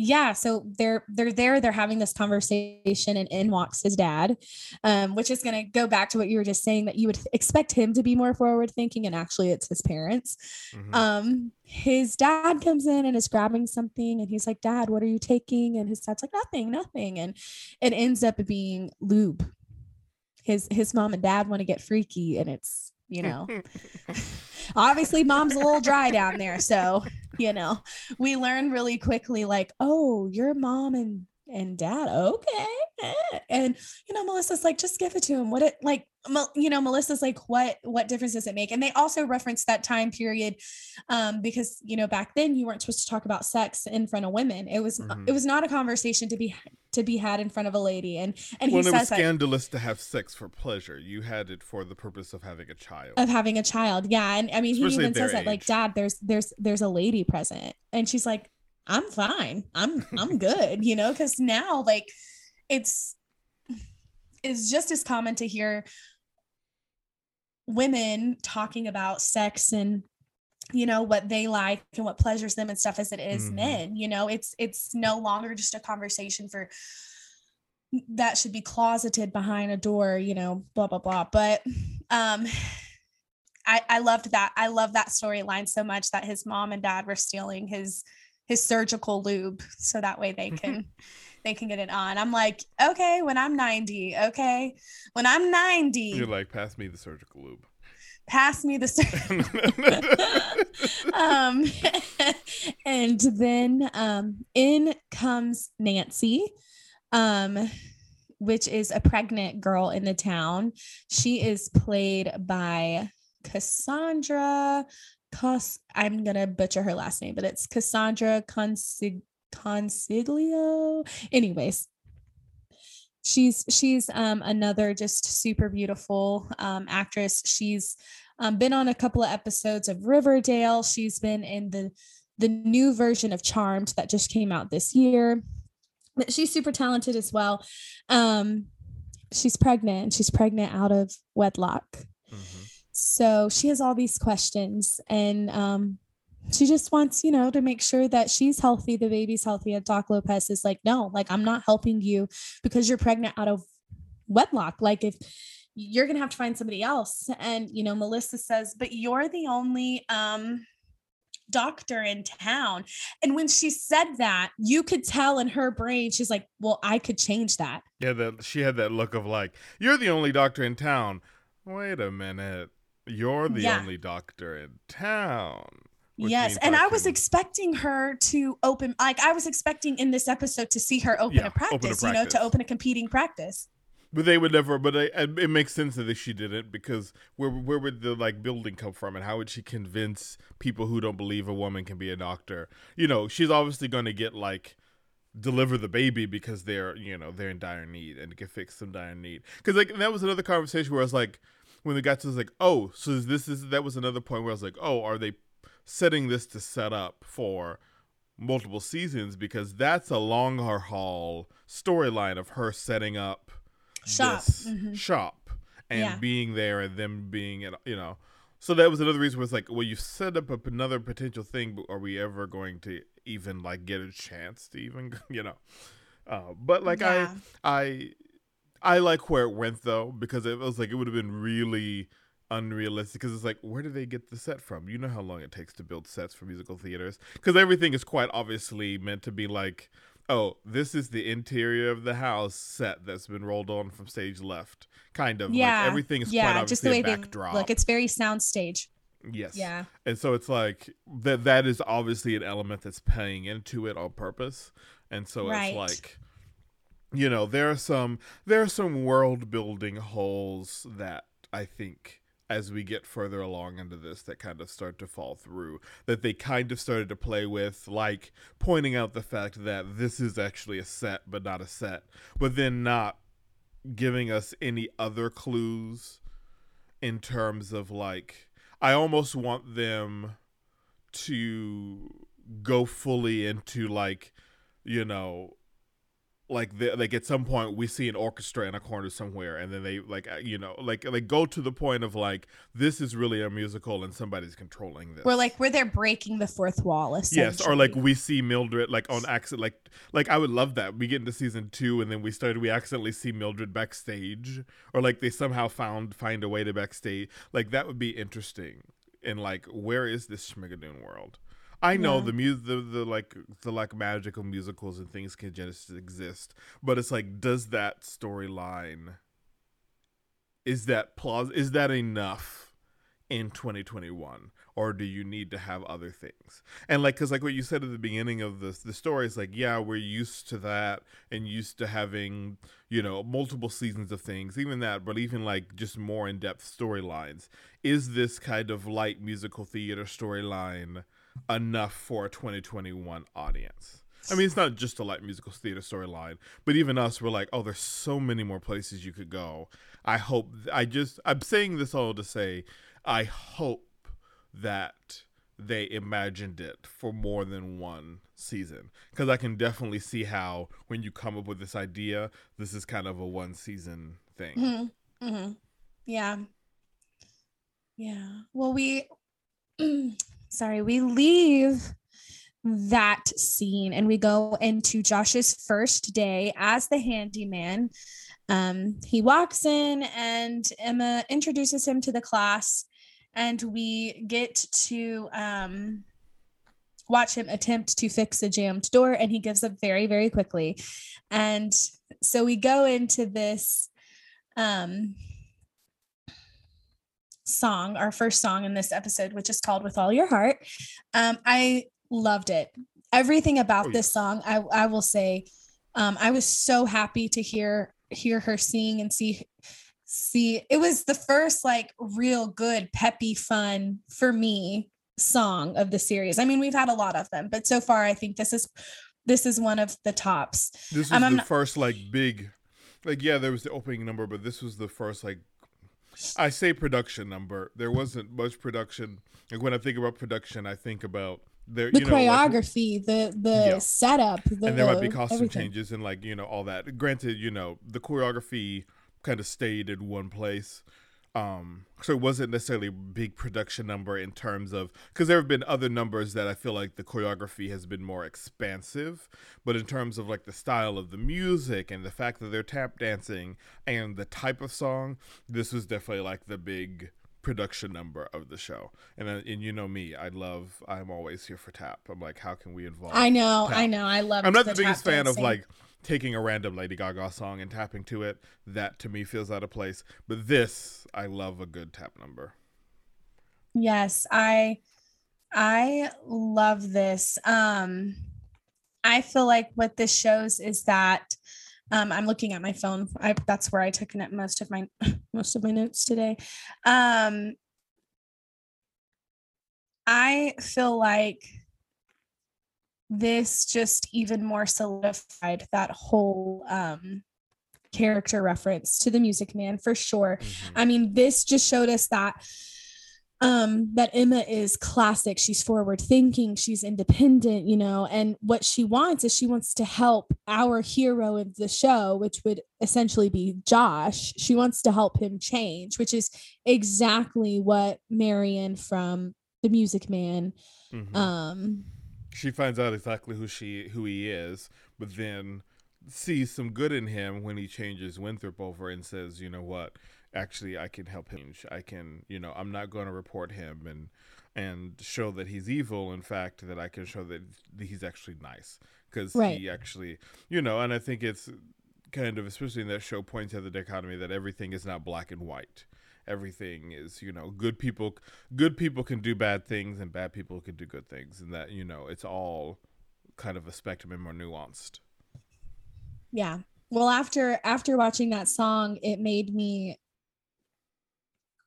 yeah, so they're they're there, they're having this conversation, and in walks his dad, um, which is gonna go back to what you were just saying that you would expect him to be more forward thinking, and actually it's his parents. Mm-hmm. Um, his dad comes in and is grabbing something, and he's like, Dad, what are you taking? And his dad's like, Nothing, nothing. And it ends up being lube his his mom and dad want to get freaky and it's you know. Obviously mom's a little dry down there so you know. We learn really quickly like oh your mom and and dad okay. And you know melissa's like just give it to him. What it like you know melissa's like what what difference does it make? And they also reference that time period um because you know back then you weren't supposed to talk about sex in front of women. It was mm-hmm. it was not a conversation to be to be had in front of a lady and and well, he it says was scandalous that, to have sex for pleasure. You had it for the purpose of having a child. Of having a child yeah and i mean Especially he even says age. that like dad there's there's there's a lady present. And she's like i'm fine i'm i'm good you know because now like it's it's just as common to hear women talking about sex and you know what they like and what pleasures them and stuff as it is mm-hmm. men you know it's it's no longer just a conversation for that should be closeted behind a door you know blah blah blah but um i i loved that i love that storyline so much that his mom and dad were stealing his his surgical lube so that way they can they can get it on. I'm like okay when i'm 90 okay? When i'm 90 you're like pass me the surgical lube. Pass me the um and then um in comes nancy um which is a pregnant girl in the town. She is played by Cassandra Cos I'm gonna butcher her last name, but it's Cassandra Consig Consiglio. Anyways, she's she's um, another just super beautiful um, actress. She's um, been on a couple of episodes of Riverdale. She's been in the the new version of Charmed that just came out this year. But she's super talented as well. Um, she's pregnant. And she's pregnant out of wedlock. Mm-hmm. So she has all these questions, and um, she just wants, you know, to make sure that she's healthy, the baby's healthy. And Doc Lopez is like, no, like I'm not helping you because you're pregnant out of wedlock. Like if you're gonna have to find somebody else. And you know, Melissa says, but you're the only um doctor in town. And when she said that, you could tell in her brain, she's like, Well, I could change that. Yeah, that she had that look of like, You're the only doctor in town. Wait a minute. You're the yeah. only doctor in town. Yes, and I was expecting her to open like I was expecting in this episode to see her open, yeah, a, practice, open a practice, you know, to open a competing practice. But they would never. But I, it makes sense that she didn't because where where would the like building come from, and how would she convince people who don't believe a woman can be a doctor? You know, she's obviously going to get like deliver the baby because they're you know they're in dire need and can fix some dire need. Because like that was another conversation where I was like, when they got to this, like, oh, so this is that was another point where I was like, oh, are they setting this to set up for multiple seasons because that's a longer haul storyline of her setting up shop mm-hmm. shop and yeah. being there and them being you know so that was another reason where it's like well you set up a, another potential thing but are we ever going to even like get a chance to even you know uh, but like yeah. i i i like where it went though because it was like it would have been really unrealistic because it's like where do they get the set from? You know how long it takes to build sets for musical theaters? Because everything is quite obviously meant to be like oh this is the interior of the house set that's been rolled on from stage left kind of yeah. like everything is yeah just the way they look it's very soundstage. Yes. Yeah. And so it's like that that is obviously an element that's paying into it on purpose. And so right. it's like you know there are some there are some world building holes that i think as we get further along into this that kind of start to fall through that they kind of started to play with like pointing out the fact that this is actually a set but not a set but then not giving us any other clues in terms of like I almost want them to go fully into like you know like the, like at some point we see an orchestra in a corner somewhere and then they like uh, you know like like go to the point of like this is really a musical and somebody's controlling this. we're like where they're breaking the fourth wall yes or like we see mildred like on accident like like i would love that. We get into season two and then we started we accidentally see mildred backstage or like they somehow found find a way to backstage. Like that would be interesting and like where is this schmigadoon world I know yeah. the music, the, the like the like magical musicals and things can just exist, but it's like, does that storyline is that plaus is that enough in 2021 or do you need to have other things and like because like what you said at the beginning of this the story is like yeah we're used to that and used to having you know multiple seasons of things even that but even like just more in-depth storylines is this kind of light musical theater storyline enough for a 2021 audience. I mean, it's not just a light musical theater storyline, but even us, we're like, oh, there's so many more places you could go. I hope, I just, I'm saying this all to say, I hope that they imagined it for more than one season. Because I can definitely see how when you come up with this idea, this is kind of a one season thing. Mm-hmm. Mm-hmm. Yeah. Yeah. Well, we. sorry, we leave that scene and we go into Josh's first day as the handyman. Um, he walks in and Emma introduces him to the class, and we get to um, watch him attempt to fix a jammed door, and he gives up very, very quickly. And so we go into this um, song, our first song in this episode, which is called With All Your Heart. Um, I loved it. Everything about oh, this song, I, I will say, um, I was so happy to hear hear her sing and see see it was the first like real good peppy fun for me song of the series i mean we've had a lot of them but so far i think this is this is one of the tops this was um, the not- first like big like yeah there was the opening number but this was the first like i say production number there wasn't much production like when i think about production i think about the you know, choreography, like, the the yeah. setup, the, and there might be costume everything. changes and like you know all that. Granted, you know the choreography kind of stayed in one place. Um, so it wasn't necessarily a big production number in terms of because there have been other numbers that I feel like the choreography has been more expansive, but in terms of like the style of the music and the fact that they're tap dancing and the type of song, this was definitely like the big production number of the show. And uh, and you know me, I love. I'm always here for tap. I'm like, how can we involve? I know, tap? I know, I love. I'm not the, the biggest fan dancing. of like taking a random Lady Gaga song and tapping to it. That to me feels out of place. But this, I love a good tap number. Yes, I I love this. Um I feel like what this shows is that um, I'm looking at my phone. I, that's where I took most of my most of my notes today. Um, I feel like this just even more solidified that whole um, character reference to the Music Man for sure. Mm-hmm. I mean, this just showed us that um that Emma is classic she's forward thinking she's independent you know and what she wants is she wants to help our hero of the show which would essentially be Josh she wants to help him change which is exactly what Marion from the Music Man mm-hmm. um she finds out exactly who she who he is but then sees some good in him when he changes Winthrop over and says you know what actually I can help him. I can, you know, I'm not going to report him and and show that he's evil. In fact, that I can show that he's actually nice because right. he actually, you know, and I think it's kind of, especially in that show, points out the dichotomy that everything is not black and white. Everything is, you know, good people. Good people can do bad things, and bad people can do good things, and that you know, it's all kind of a spectrum and more nuanced. Yeah. Well, after after watching that song, it made me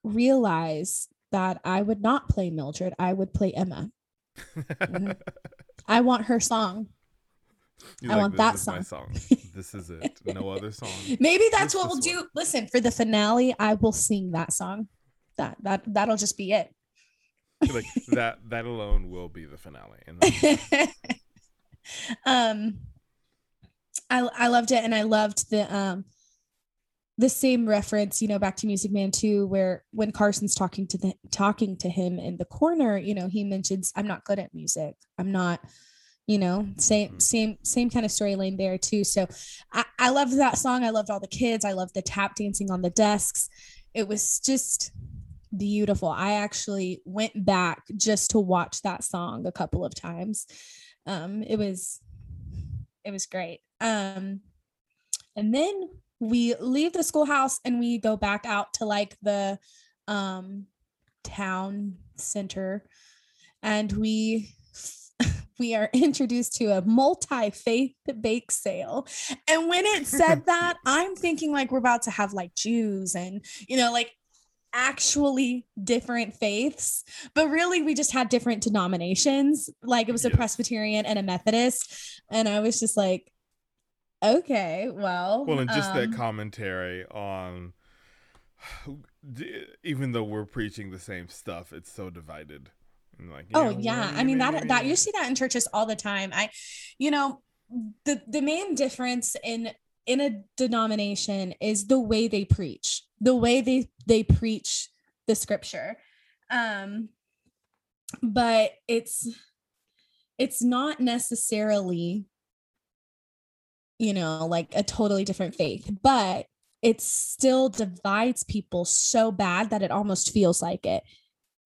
realize that I would not play Mildred. I would play Emma. mm-hmm. I want her song. You I like, want that song. song. This is it. No other song. Maybe that's what we'll one. do. Listen, for the finale, I will sing that song. That that that'll just be it. like that that alone will be the finale. um I I loved it and I loved the um the same reference, you know, back to Music Man 2, where when Carson's talking to the talking to him in the corner, you know, he mentions, I'm not good at music. I'm not, you know, same, mm-hmm. same, same kind of storyline there too. So I, I loved that song. I loved all the kids. I loved the tap dancing on the desks. It was just beautiful. I actually went back just to watch that song a couple of times. Um, it was it was great. Um, and then we leave the schoolhouse and we go back out to like the um town center and we we are introduced to a multi-faith bake sale and when it said that i'm thinking like we're about to have like jews and you know like actually different faiths but really we just had different denominations like it was a presbyterian and a methodist and i was just like Okay, well. Well, and just um, that commentary on, even though we're preaching the same stuff, it's so divided. Like, oh know, yeah, I mean that that you see that in churches all the time. I, you know, the the main difference in in a denomination is the way they preach, the way they they preach the scripture. Um, but it's it's not necessarily you know, like a totally different faith, but it still divides people so bad that it almost feels like it.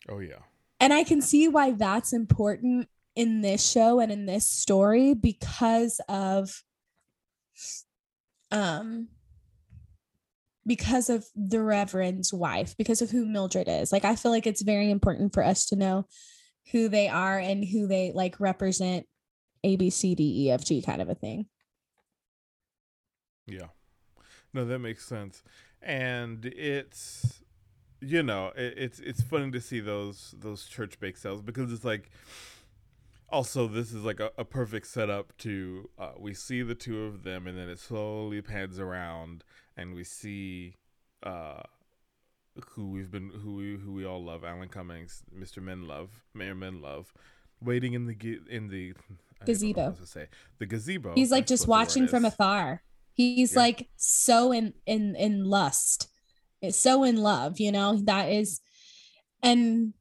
Oh, yeah. And I can see why that's important in this show and in this story because of um because of the reverend's wife because of who mildred is like i feel like it's very important for us to know who they are and who they like represent a b c d e f g kind of a thing yeah. No, that makes sense. and it's you know it, it's it's funny to see those those church bake sales because it's like also this is like a, a perfect setup to uh, we see the two of them and then it slowly pans around and we see uh who we've been who we who we all love alan cummings mr menlove mayor menlove waiting in the in the gazebo. To say the gazebo. He's like just watching from afar. He's yeah. like so in in in lust so in love you know that is and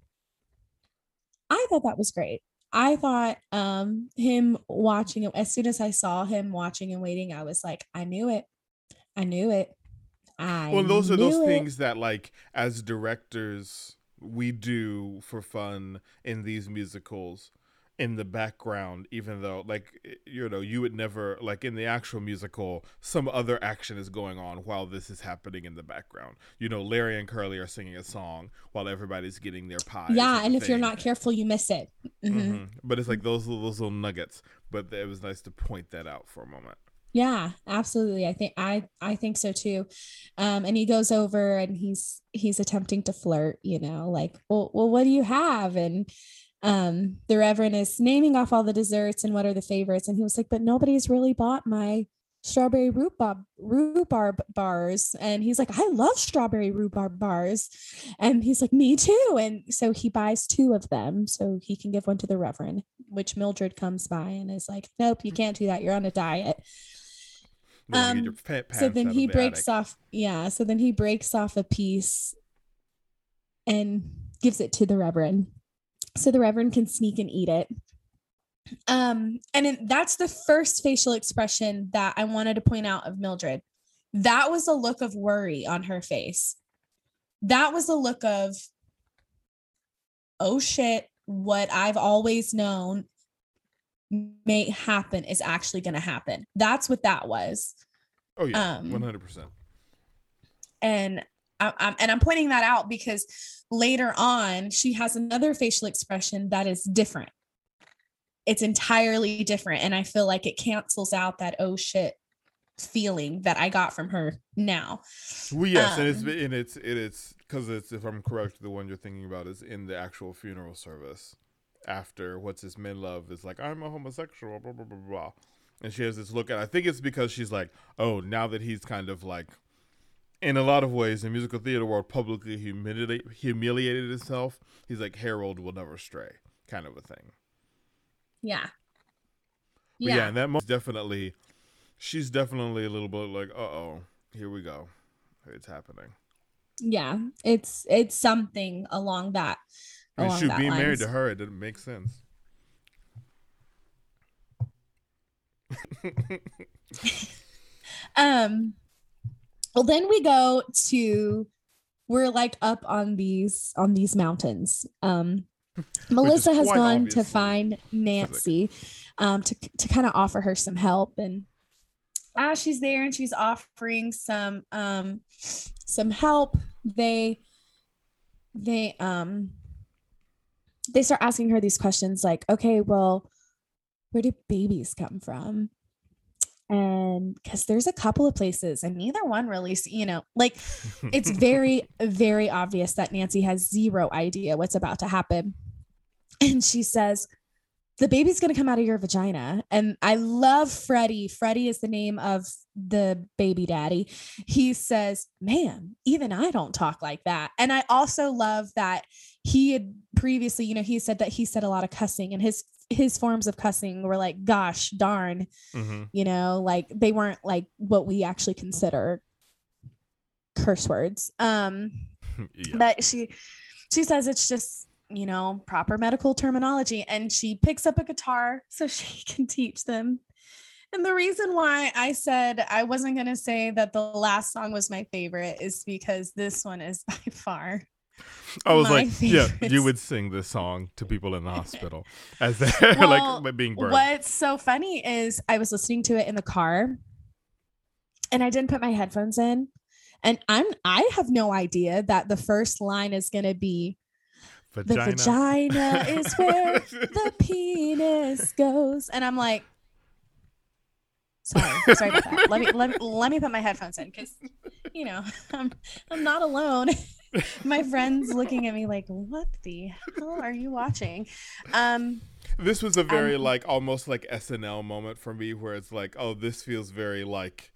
i thought that was great I thought um him watching it, as soon as I saw him watching and waiting, I was like, I knew it. I knew it. I Well, those are those it. things that like as directors we do for fun in these musicals in the background even though like you know you would never like in the actual musical some other action is going on while this is happening in the background. You know larry and curly are singing a song while everybody's getting their pie yeah and if you're not careful you miss it. Mm-hmm. Mm-hmm. but it's like those those little nuggets. But it was nice to point that out for a moment. Yeah absolutely. I think i i think so too. Um and he goes over and he's he's attempting to flirt you know like well well what do you have? And um, the Reverend is naming off all the desserts and what are the favorites. And he was like, but nobody's really bought my strawberry rhubarb rhubarb bars. And he's like i love strawberry rhubarb bars. And he's like me too. And so he buys two of them so he can give one to the reverend which mildred comes by and is like nope you can't do that. You're on a diet. Um, so then he breaks attic. off yeah so then he breaks off a piece and gives it to the reverend so the reverend can sneak and eat it. Um and it, that's the first facial expression that i wanted to point out of mildred. That was a look of worry on her face. That was a look of oh shit what i've always known may happen is actually going to happen. That's what that was. Oh yeah um, 100% and I, I'm, and i'm pointing that out because later on, she has another facial expression that is different. It's entirely different. And I feel like it cancels out that, oh shit, feeling that I got from her now. Well, yes, um, and it's and it's it, it's because it's if I'm correct, the one you're thinking about is in the actual funeral service after what's his Menlove is like I'm a homosexual, blah blah blah blah, and she has this look, and I think it's because she's like, oh, now that he's kind of like in a lot of ways, the musical theater world publicly humiliate, humiliated itself. He's like Howard will never stray, kind of a thing. Yeah. But yeah. yeah, and that most definitely, she's definitely a little bit like, uh oh, here we go, it's happening. Yeah, it's it's something along that. I mean, shoot, being lines. married to her, it didn't make sense. um well, then we go to we're like up on these on these mountains. Um Melissa has gone to find Nancy um to to kind of offer her some help and as she's there and she's offering some um some help, they they um they start asking her these questions like, okay, well, where do babies come from? And because there's a couple of places and neither one really you know like it's very very obvious that nancy has zero idea what's about to happen. And she says the baby's going to come out of your vagina. And i love freddie. Freddie is the name of the baby daddy. He says man even i don't talk like that. And i also love that he had previously you know he said that he said a lot of cussing and his his forms of cussing were like gosh darn mm-hmm. you know like they weren't like what we actually consider curse words um yeah. but she she says it's just you know proper medical terminology and she picks up a guitar so she can teach them and the reason why I said I wasn't going to say that the last song was my favorite is because this one is by far I was like, favorites. yeah, you would sing this song to people in the hospital as they're well, like being burned. What's so funny is I was listening to it in the car and I didn't put my headphones in. And I'm I have no idea that the first line is gonna be vagina. the vagina is where the penis goes. And I'm like, sorry, sorry about that. Let me let me let me put my headphones in because you know, I'm I'm not alone. My friends looking at me like, "What the hell are you watching?" Um, this was a very um, like almost like SNL moment for me, where it's like, oh, this feels very like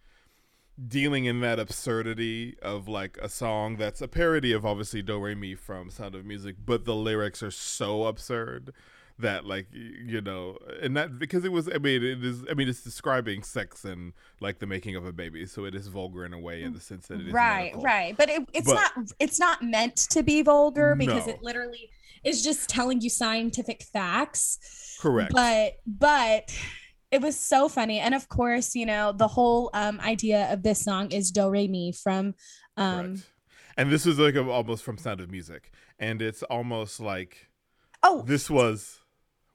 dealing in that absurdity of like a song that's a parody of obviously Do Re Mi from Sound of Music, but the lyrics are so absurd that like you know and that because it was i mean it is i mean it's describing sex and like the making of a baby so it is vulgar in a way in the sense that it is right medical. right but it, it's but, not it's not meant to be vulgar because no. it literally is just telling you scientific facts correct but but it was so funny and of course you know the whole um idea of this song is do re mi from um correct. and this was like a, almost from sound of music and it's almost like oh this was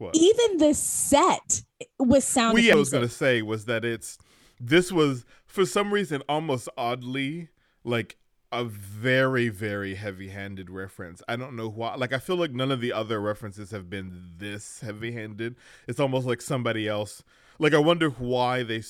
what? Even the set was sound. Well, yeah, I was gonna say was that it's this was for some reason almost oddly like a very very heavy-handed reference. I don't know why. Like I feel like none of the other references have been this heavy-handed. It's almost like somebody else. Like I wonder why they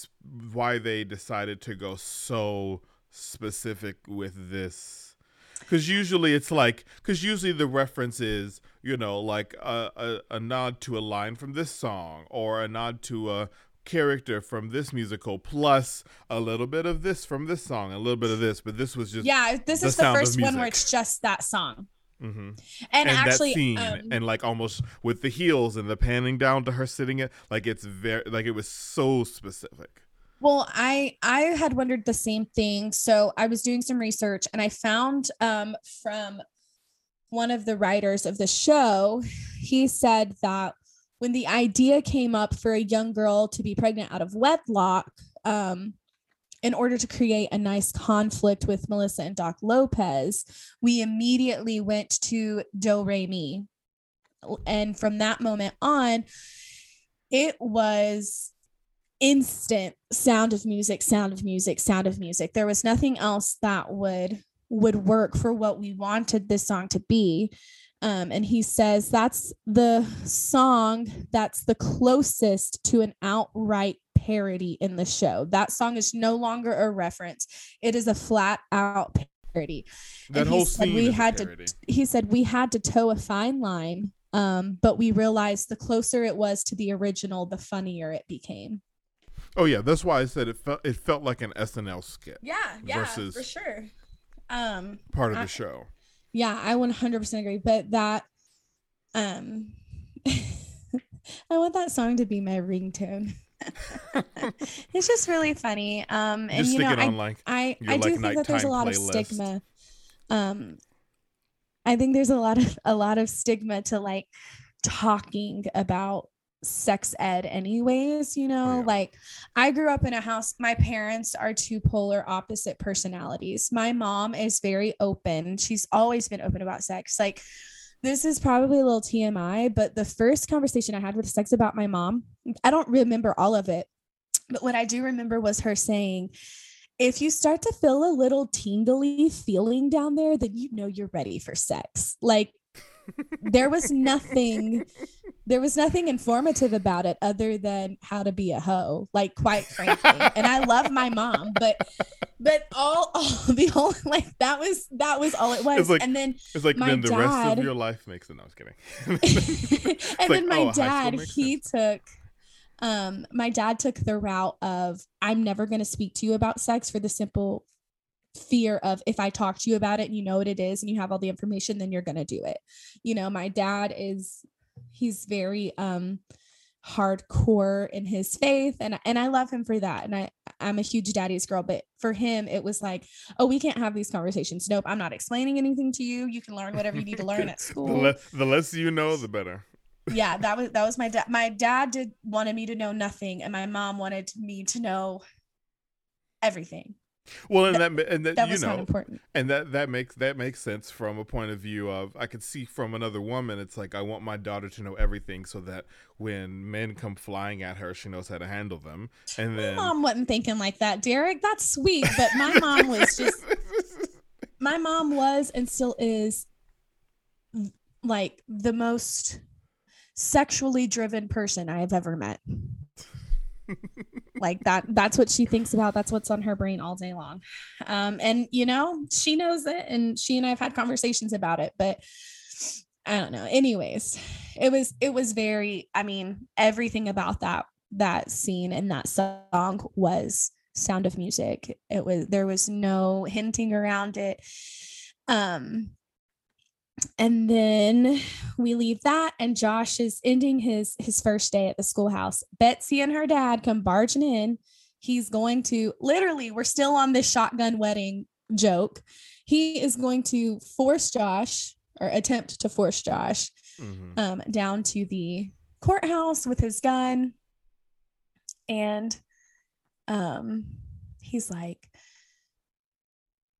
why they decided to go so specific with this because usually it's like because usually the reference is you know like a, a, a nod to a line from this song or a nod to a character from this musical plus a little bit of this from this song a little bit of this but this was just yeah this the is the first one where it's just that song mm-hmm. and, and, actually that scene um, and like almost with the heels and the panning down to her sitting it like it's very like it was so specific well, I I had wondered the same thing. So I was doing some research and I found um, from one of the writers of the show, he said that when the idea came up for a young girl to be pregnant out of wedlock, um, in order to create a nice conflict with Melissa and Doc Lopez, we immediately went to Do Re Mi. And from that moment on, it was instant sound of music sound of music sound of music there was nothing else that would would work for what we wanted this song to be. Um, and he says that's the song that's the closest to an outright parody in the show. That song is no longer a reference. It is a flat out parody. That and whole scene we had to he said we had to toe a fine line um, but we realized the closer it was to the original the funnier it became. Oh yeah, that's why I said it felt it felt like an SNL skit. Yeah, yeah, versus for sure. Um, part of I, the show. Yeah, I 100% agree. But that, um, I want that song to be my ringtone. it's just really funny. Um, and you know, I, like I, I do like think that there's a lot playlist. of stigma. Um, I think there's a lot of a lot of stigma to like talking about sex ed anyways you know? Yeah. like i grew up in a house my parents are two polar opposite personalities. My mom is very open. She's always been open about sex. Like this is probably a little tmi but the first conversation i had with sex about my mom i don't remember all of it but what i do remember was her saying if you start to feel a little tingly feeling down there then you know you're ready for sex. Like there was nothing there was nothing informative about it other than how to be a hoe like quite frankly and i love my mom but but all, all the whole like that was that was all it was like, and then it's like then the dad, rest of your life makes it no, i was kidding and like, then my oh, dad he sense. took um my dad took the route of i'm never going to speak to you about sex for the simple fear of if I talk to you about it and you know what it is and you have all the information, then you're going to do it. You know, my dad is, he's very, um, hardcore in his faith and and I love him for that and I I'm a huge daddy's girl but for him it was like oh we can't have these conversations. Nope I'm not explaining anything to you. You can learn whatever you need to learn at school. the, less, the less you know the better. Yeah that was that was my dad my dad did wanted me to know nothing and my mom wanted me to know everything well, and that, that and that, that you know, important. and that that makes that makes sense from a point of view of I could see from another woman. It's like I want my daughter to know everything so that when men come flying at her, she knows how to handle them. And then my mom wasn't thinking like that, Derek. That's sweet, but my mom was just my mom was and still is like the most sexually driven person I have ever met. like that that's what she thinks about. That's what's on her brain all day long. Um and you know she knows it and she and i've had conversations about it but i don't know. Anyways it was it was very i mean everything about that that scene and that song was sound of music. It was there was no hinting around it. Um and then we leave that and josh is ending his his first day at the schoolhouse. Betsy and her dad come barging in. He's going to literally we're still on this shotgun wedding joke. He is going to force josh or attempt to force josh mm-hmm. um, down to the courthouse with his gun. And um he's like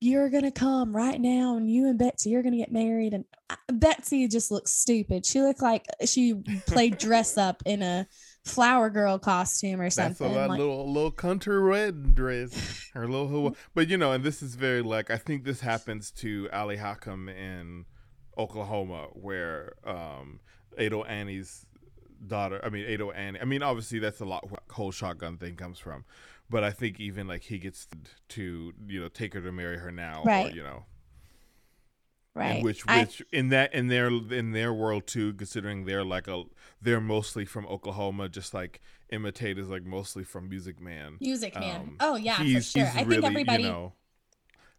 you're gonna come right now and you and Betsy you're gonna get married and uh, Betsy just looks stupid. She looked like she played dress up in a flower girl costume or something. That's a like, little little country red dress. Her little but you know, and this is very like I think this happens to Ali Hakim in Oklahoma where um Ado Annie's daughter I mean Ado Annie I mean obviously that's a lot whole shotgun thing comes from but I think even like he gets to you know take her to marry her now, right? Or, you know, right? And which which I, in that in their in their world too, considering they're like a they're mostly from Oklahoma, just like Emma Tate is like mostly from Music Man. Music Man. Um, oh yeah, for sure. I really, think everybody. You know,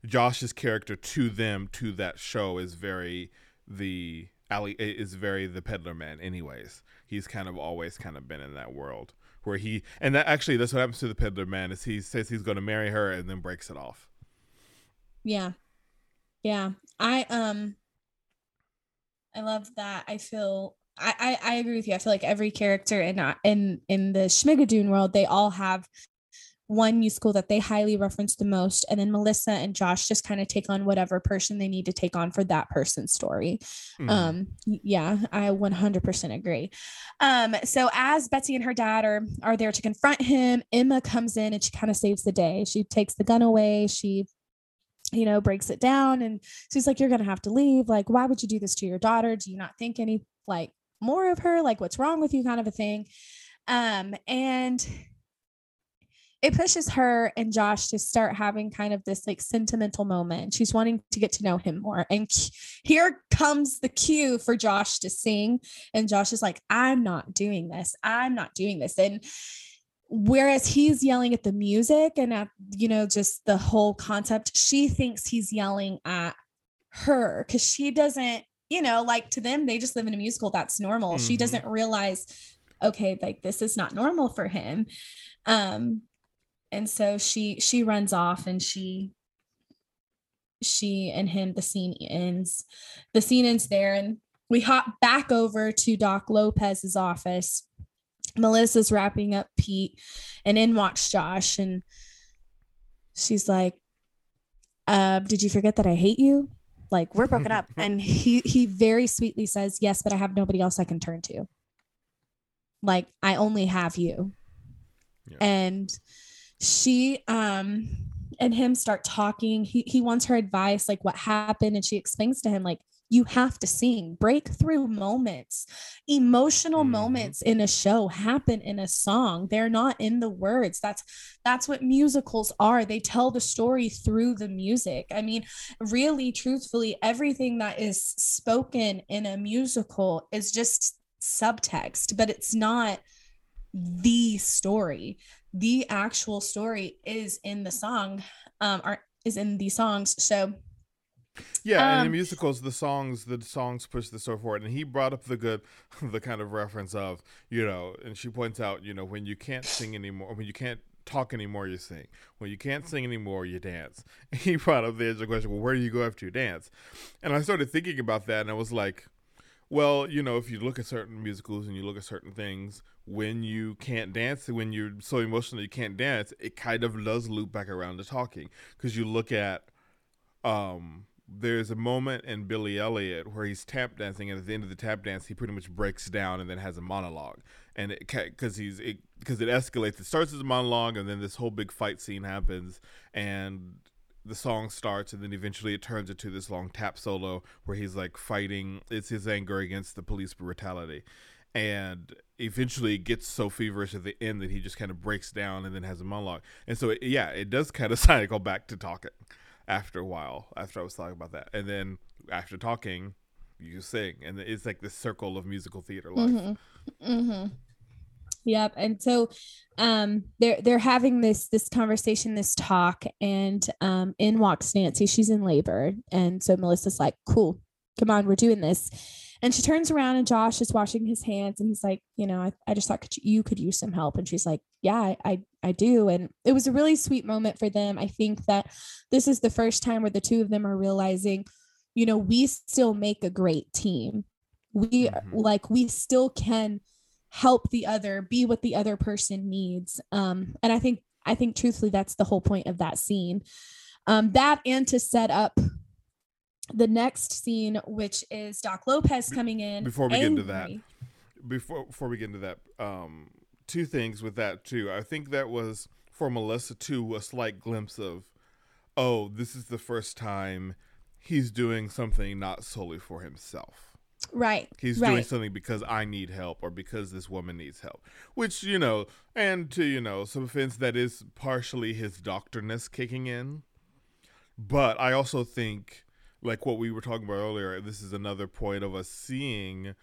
Josh's character to them to that show is very the Ali is very the peddler man. Anyways, he's kind of always kind of been in that world where he and that actually that's what happens to the peddler man is he says he's going to marry her and then breaks it off. Yeah, yeah. I um, I love that. I feel I, I, I agree with you. I feel like every character in uh, in in the Schmigadoon world, they all have one musical that they highly reference the most. And then melissa and josh just kind of take on whatever person they need to take on for that person's story. Mm. um yeah i 100% agree. Um so as betsy and her dad are are there to confront him emma comes in and she kind of saves the day. She takes the gun away. She you know breaks it down and she's like you're gonna have to leave. Like why would you do this to your daughter? Do you not think any like more of her? Like what's wrong with you? kind of a thing. Um and it pushes her and Josh to start having kind of this like sentimental moment. She's wanting to get to know him more. And here comes the cue for Josh to sing. And Josh is like, I'm not doing this. I'm not doing this. And whereas he's yelling at the music and at, you know, just the whole concept, she thinks he's yelling at her because she doesn't, you know, like to them, they just live in a musical. That's normal. Mm-hmm. She doesn't realize, okay, like this is not normal for him. Um, and so she she runs off and she she and him the scene ends. The scene ends there and we hop back over to doc lopez's office. Melissa's wrapping up pete and in walks josh and she's like uh, did you forget that i hate you? Like we're broken up. And he he very sweetly says yes but i have nobody else i can turn to. Like i only have you. Yeah. and she um and him start talking. He he wants her advice like what happened and she explains to him like you have to sing. Breakthrough moments emotional mm-hmm. moments in a show happen in a song. They're not in the words. That's that's what musicals are. They tell the story through the music. I mean really truthfully everything that is spoken in a musical is just subtext but it's not the story the actual story is in the song um or is in the songs so yeah, um, and in um, musicals, the songs the songs push the story forward. And he brought up the good, the kind of reference of you know, and she points out, you know, when you can't sing anymore, when you can't talk anymore, you sing. When you can't sing anymore, you dance. And he brought up the question, well, where do you go after you dance? And I started thinking about that, and I was like, well, you know, if you look at certain musicals and you look at certain things, when you can't dance, when you're so emotional you can't dance, it kind of does loop back around to talking. Because you look at, um, there's a moment in Billy Elliot where he's tap dancing, and at the end of the tap dance, he pretty much breaks down and then has a monologue, and it because he's because it, it escalates. It starts as a monologue, and then this whole big fight scene happens, and the song starts and then eventually it turns into this long tap solo where he's like fighting it's his anger against the police brutality and eventually it gets so feverish at the end that he just kind of breaks down and then has a monologue. And so, it, yeah, it does kind of cycle back to talking after a while. After I was talking about that, and then after talking, you sing, and it's like this circle of musical theater life. Mm-hmm. Mm-hmm. Yep. And so um they're they're having this this conversation, this talk, and um in walks Nancy. She's in labor. And so Melissa's like, cool, come on, we're doing this. And she turns around and Josh is washing his hands and he's like, you know, I, I just thought could you, you could use some help. And she's like, yeah, I, I, I do. And it was a really sweet moment for them. I think that this is the first time where the two of them are realizing, you know, we still make a great team. We mm-hmm. like, we still can help the other be what the other person needs. Um and i think i think truthfully that's the whole point of that scene. Um that and to set up the next scene which is doc lopez coming in before we angry. get into that before before we get into that um two things with that too. I think that was for melissa too a slight glimpse of oh this is the first time he's doing something not solely for himself Right. He's right. doing something because I need help or because this woman needs help. Which, you know, and to, you know, some offense that is partially his doctorness kicking in. But I also think, like what we were talking about earlier, this is another point of us seeing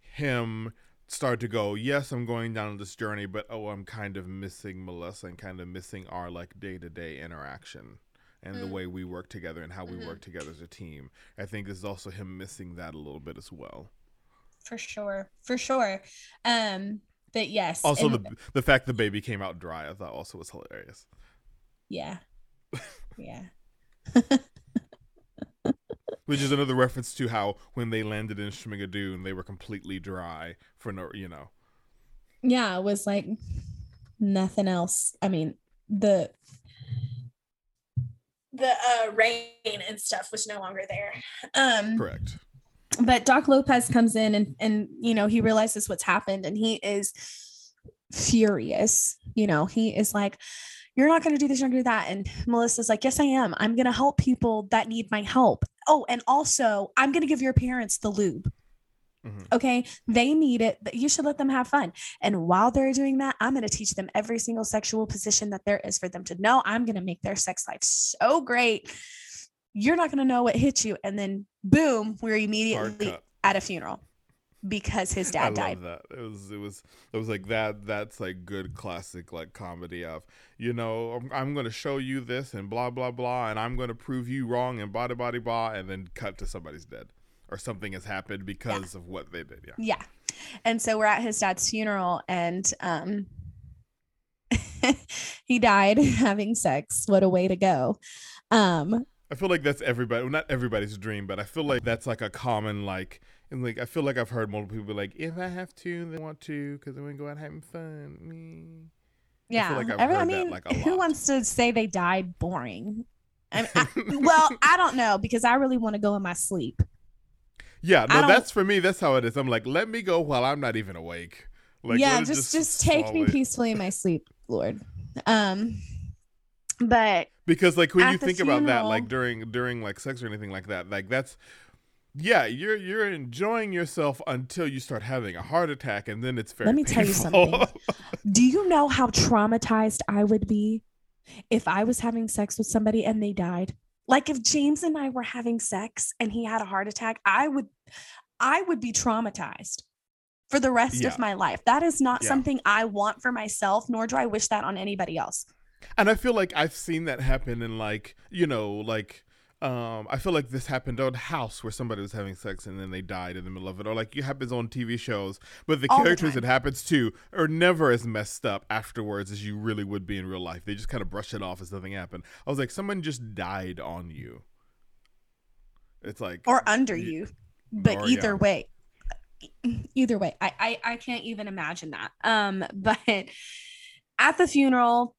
him start to go, yes, I'm going down this journey, but oh, I'm kind of missing Melissa and kind of missing our like day to day interaction and mm. the way we work together and how we mm-hmm. work together as a team. I think this is also him missing that a little bit as well. For sure. For sure. Um but yes. Also and- the the fact the baby came out dry I thought also was hilarious. Yeah. Yeah. Which is another reference to how when they landed in Schmigadoon, they were completely dry for no, you know. Yeah, it was like nothing else. I mean, the the uh, rain and stuff was no longer there. Um, Correct. But Doc Lopez comes in and and you know he realizes what's happened and he is furious. You know he is like, "You're not going to do this, you're not going to do that." And Melissa's like, "Yes, I am. I'm going to help people that need my help. Oh, and also I'm going to give your parents the lube." Mm-hmm. Okay. They need it. but You should let them have fun. And while they're doing that, I'm going to teach them every single sexual position that there is for them to know. I'm going to make their sex life so great. You're not going to know what hit you. And then boom, we're immediately at a funeral because his dad I died. that. It was it was it was like that that's like good classic like comedy of, you know, I'm, I'm going to show you this and blah blah blah and I'm going to prove you wrong and body body blah and then cut to somebody's dead or something has happened because yeah. of what they did. Yeah. Yeah. And so we're at his dad's funeral and um he died having sex. What a way to go. Um I feel like that's everybody well, not everybody's dream, but I feel like that's like a common like and like I feel like I've heard multiple people like if I have to, they want to because they want to go out having fun. Me. Yeah, I, like Every, I mean, like who wants to say they died boring? I mean, I, well, I don't know because I really want to go in my sleep. Yeah, no, that's for me. That's how it is. I'm like, let me go while I'm not even awake. Like, yeah, just just, just take me peacefully in my sleep, Lord. Um, but because like when you think funeral, about that, like during during like sex or anything like that, like that's yeah, you're you're enjoying yourself until you start having a heart attack, and then it's very. Let me painful. tell you something. Do you know how traumatized I would be if I was having sex with somebody and they died? Like if James and I were having sex and he had a heart attack, I would I would be traumatized for the rest yeah. of my life. That is not yeah. something I want for myself, nor do I wish that on anybody else. And I feel like I've seen that happen in like, you know, like um, I feel like this happened on House where somebody was having sex and then they died in the middle of it, or like it happens on TV shows. But the All characters the it happens to are never as messed up afterwards as you really would be in real life. They just kind of brush it off as nothing happened. I was like, someone just died on you. It's like or under you, but or, either yeah. way, either way, I, I I can't even imagine that. Um, but at the funeral,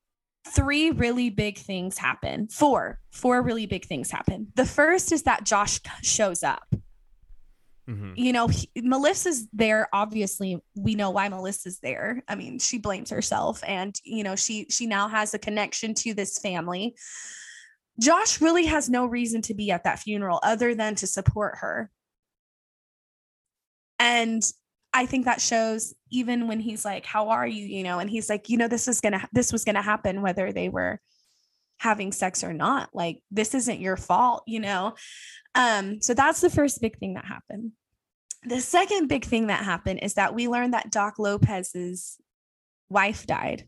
three really big things happen. Four, four really big things happen. The first is that Josh shows up. Mm-hmm. You know, he, Melissa's there. Obviously, we know why Melissa's there. I mean, she blames herself, and you know, she she now has a connection to this family. Josh really has no reason to be at that funeral other than to support her. And I think that shows even when he's like, How are you? You know, and he's like, You know, this is gonna, this was gonna happen whether they were having sex or not. Like, this isn't your fault, you know? Um, so that's the first big thing that happened. The second big thing that happened is that we learned that Doc Lopez's wife died.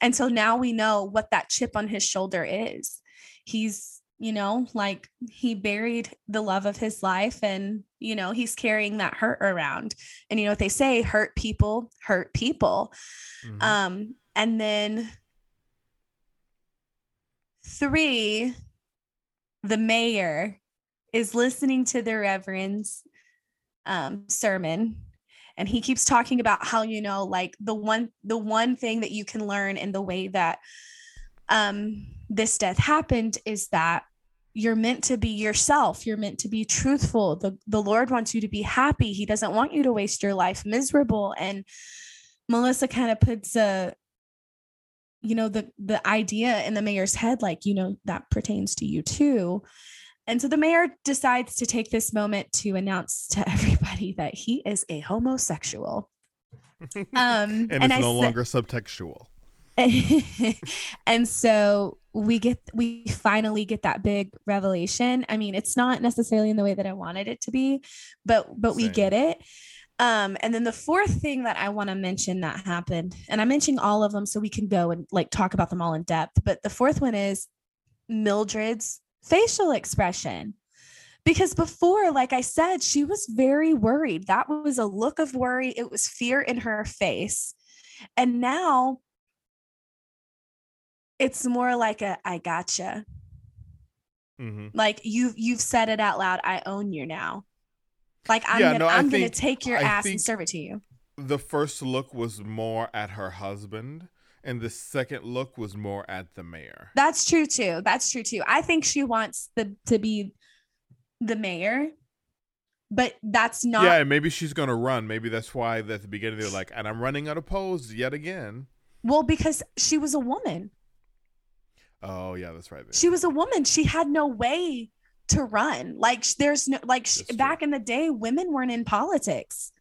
And so now we know what that chip on his shoulder is. He's you know, like he buried the love of his life and, you know, he's carrying that hurt around. And you know what they say, hurt people hurt people. Mm-hmm. Um, and then three, the mayor is listening to the reverend's um, sermon and he keeps talking about how you know like the one the one thing that you can learn in the way that um this death happened is that you're meant to be yourself. You're meant to be truthful. The, the lord wants you to be happy. He doesn't want you to waste your life miserable. And melissa kind of puts a you know the the idea in the mayor's head like you know that pertains to you too. And so the mayor decides to take this moment to announce to everybody that he is a homosexual. Um and, and it's I no longer subtextual. And so we get we finally get that big revelation. I mean it's not necessarily in the way that i wanted it to be but but Same. we get it. Um and then the fourth thing that i want to mention that happened and i'm mentioning all of them so we can go and like talk about them all in depth but the fourth one is mildred's facial expression. Because before like i said she was very worried. That was a look of worry. It was fear in her face. And now it's more like a I gotcha. Mm-hmm. Like you you've said it out loud. I own you now. Like I'm yeah, gonna no, I'm gonna take your I ass and serve it to you. The first look was more at her husband, and the second look was more at the mayor. That's true too. That's true too. I think she wants the to be the mayor, but that's not. Yeah, maybe she's gonna run. Maybe that's why at the beginning they're like, and I'm running unopposed yet again. Well, because she was a woman. Oh yeah, that's right. She was a woman. She had no way to run. Like there's no like back in the day, women weren't in politics.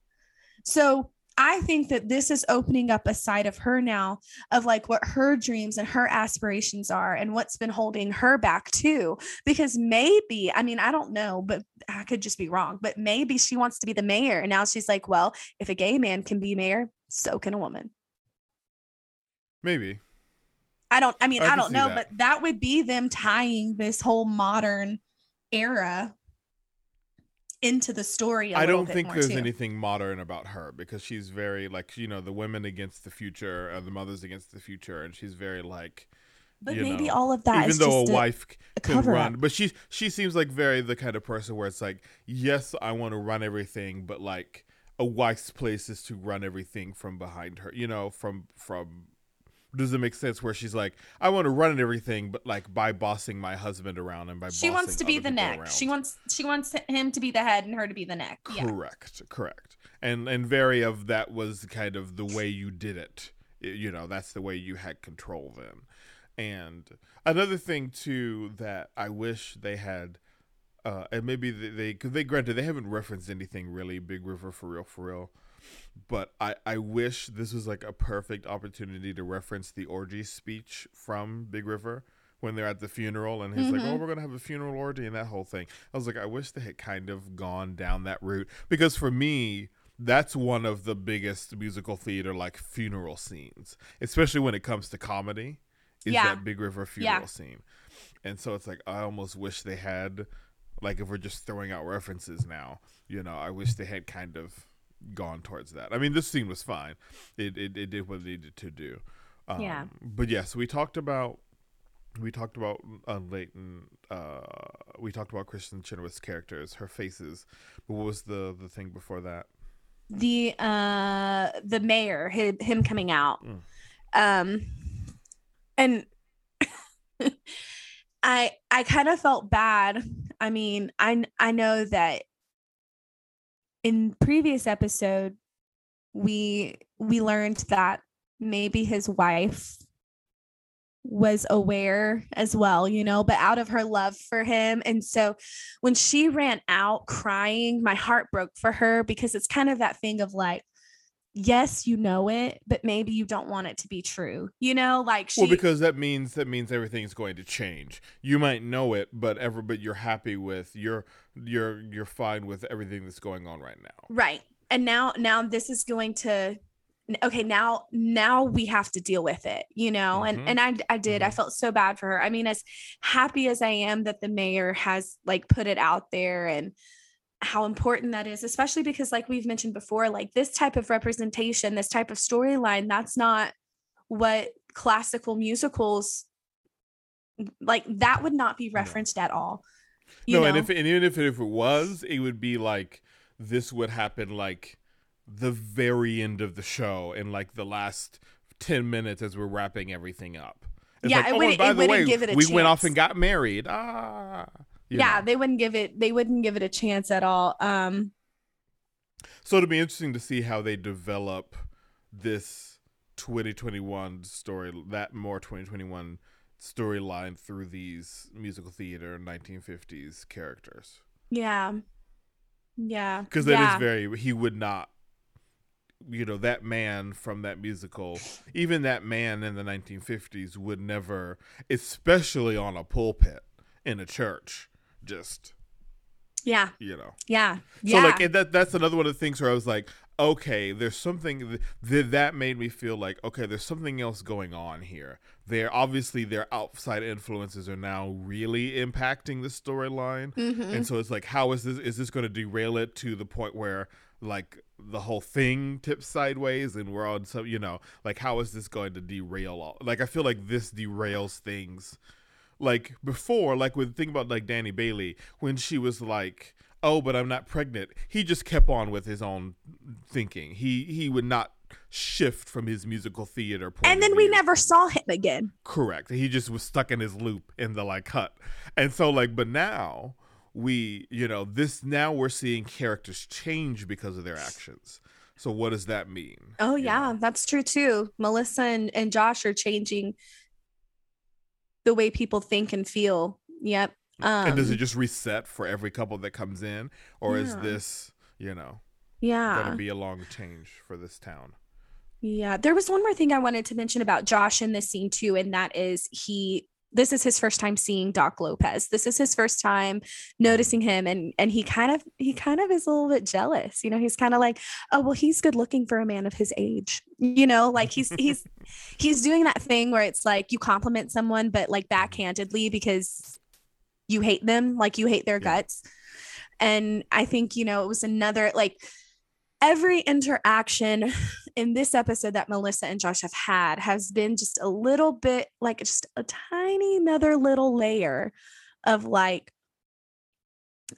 So I think that this is opening up a side of her now of like what her dreams and her aspirations are and what's been holding her back too. Because maybe, I mean, I don't know, but I could just be wrong, but maybe she wants to be the mayor. And now she's like, well, if a gay man can be mayor, so can a woman. Maybe. I don't, I mean, I, I don't know, that. but that would be them tying this whole modern era into the story. I don't think there's too. anything modern about her because she's very like, you know, the women against the future, uh, the mothers against the future. And she's very like, but maybe know, all of that even though a wife a can run but she she seems like very the kind of person where it's like yes i want to run everything but like a wife's place is to run everything from behind her you know from from does it make sense where she's like, I want to run everything, but like by bossing my husband around and by she wants to be the neck. Around. She wants she wants him to be the head and her to be the neck. Correct, yeah. correct. And and very of that was kind of the way you did it. You know, that's the way you had control then. And another thing too that I wish they had. Uh, and maybe they, they, cause they granted they haven't referenced anything really Big River for real, for real but I, I wish this was like a perfect opportunity to reference the orgy speech from Big River when they're at the funeral and he's mm-hmm. like, Oh, we're gonna have a funeral orgy and that whole thing. I was like, I wish they had kind of gone down that route. Because for me, that's one of the biggest musical theater like funeral scenes. Especially when it comes to comedy. Is yeah. that Big River funeral yeah. scene. And so it's like I almost wish they had like if we're just throwing out references now, you know, I wish they had kind of gone towards that. I mean, this scene was fine. It it, it did what it needed to do. Um, yeah. But yes, we talked about we talked about uh, Layton. Uh, we talked about Kristin Chenoweth's characters, her faces. But what was the the thing before that? The uh the mayor, him, him coming out, mm. um, and I I kind of felt bad. I mean, I I know that in previous episode we we learned that maybe his wife was aware as well, you know, but out of her love for him. And so when she ran out crying, my heart broke for her because it's kind of that thing of like, yes, you know it, but maybe you don't want it to be true. You know, like she, Well, because that means that means everything's going to change. You might know it, but ever but you're happy with you're you're you're fine with everything that's going on right now. Right. And now now this is going to okay now now we have to deal with it you know mm-hmm. and and i i did mm-hmm. i felt so bad for her i mean as happy as i am that the mayor has like put it out there and how important that is, especially because, like we've mentioned before, like this type of representation, this type of storyline, that's not what classical musicals like that would not be referenced no. at all. no, know? and if and even if it, if it was, it would be like this would happen like the very end of the show in like the last 10 minutes as we're wrapping everything up. It's yeah, like, it, oh, would, by the way, we chance. went off and got married. Ah yeah, know. they wouldn't give it they wouldn't give it a chance at all. Um so it'll be interesting to see how they develop this 2021 story, that more 2021 storyline through these musical theater 1950s characters. Yeah. Yeah. Because that yeah. is very, he would not, you know, that man from that musical, even that man in the 1950s would never, especially on a pulpit in a church, just yeah. you know. Yeah. So yeah. like that that's another one of the things where i was like okay there's something that that made me feel like okay there's something else going on here. They're obviously their outside influences are now really impacting the storyline. Mm-hmm. and so it's like how is this is this going to derail it to the point where like the whole thing tips sideways and we're on some you know like how is this going to derail all like i feel like this derails things like before, like with think about like Danny Bailey when she was like, "Oh, but I'm not pregnant." He just kept on with his own thinking. He he would not shift from his musical theater point. And then we never saw him again. Correct. He just was stuck in his loop in the like hut. And so like but now we, you know, this now we're seeing characters change because of their actions. So what does that mean? Oh yeah, know? that's true too. Melissa and, and Josh are changing the way people think and feel. Yep. Um, and does it um, just reset for every couple that comes in, or yeah. is this, you know, yeah, going to be a long change for this town? Yeah, there was one more thing I wanted to mention about Josh in this scene too, and that is he this is his first time seeing Doc Lopez. This is his first time noticing mm-hmm. him and and he kind of he kind of is a little bit jealous. You know, he's kind of like, "Oh, well he's good looking for a man of his age." You know, like he's he's he's doing that thing where it's like you compliment someone but like backhandedly because you hate them, like you hate their guts. And I think, you know, it was another like every interaction in this episode that Melissa and Josh have had has been just a little bit like just a tiny another little layer of like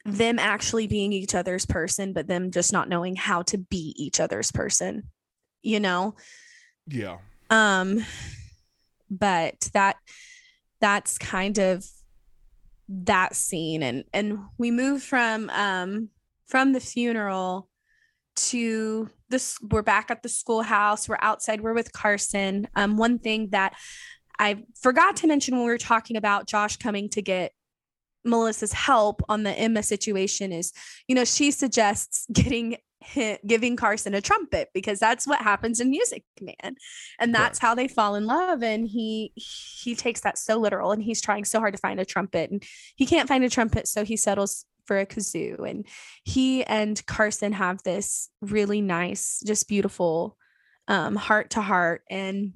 them actually being each other's person, but them just not knowing how to be each other's person, you know? Yeah. Um, but that that's kind of that scene and and we move from um from the funeral to this we're back at the schoolhouse we're outside we're with carson. Um, one thing that i forgot to mention when we were talking about josh coming to get melissa's help on the emma situation is you know she suggests getting giving carson a trumpet because that's what happens in music man. And that's how they fall in love. And he he takes that so literal and he's trying so hard to find a trumpet and he can't find a trumpet so he settles for a kazoo. And he and Carson have this really nice, just beautiful um, heart to heart. And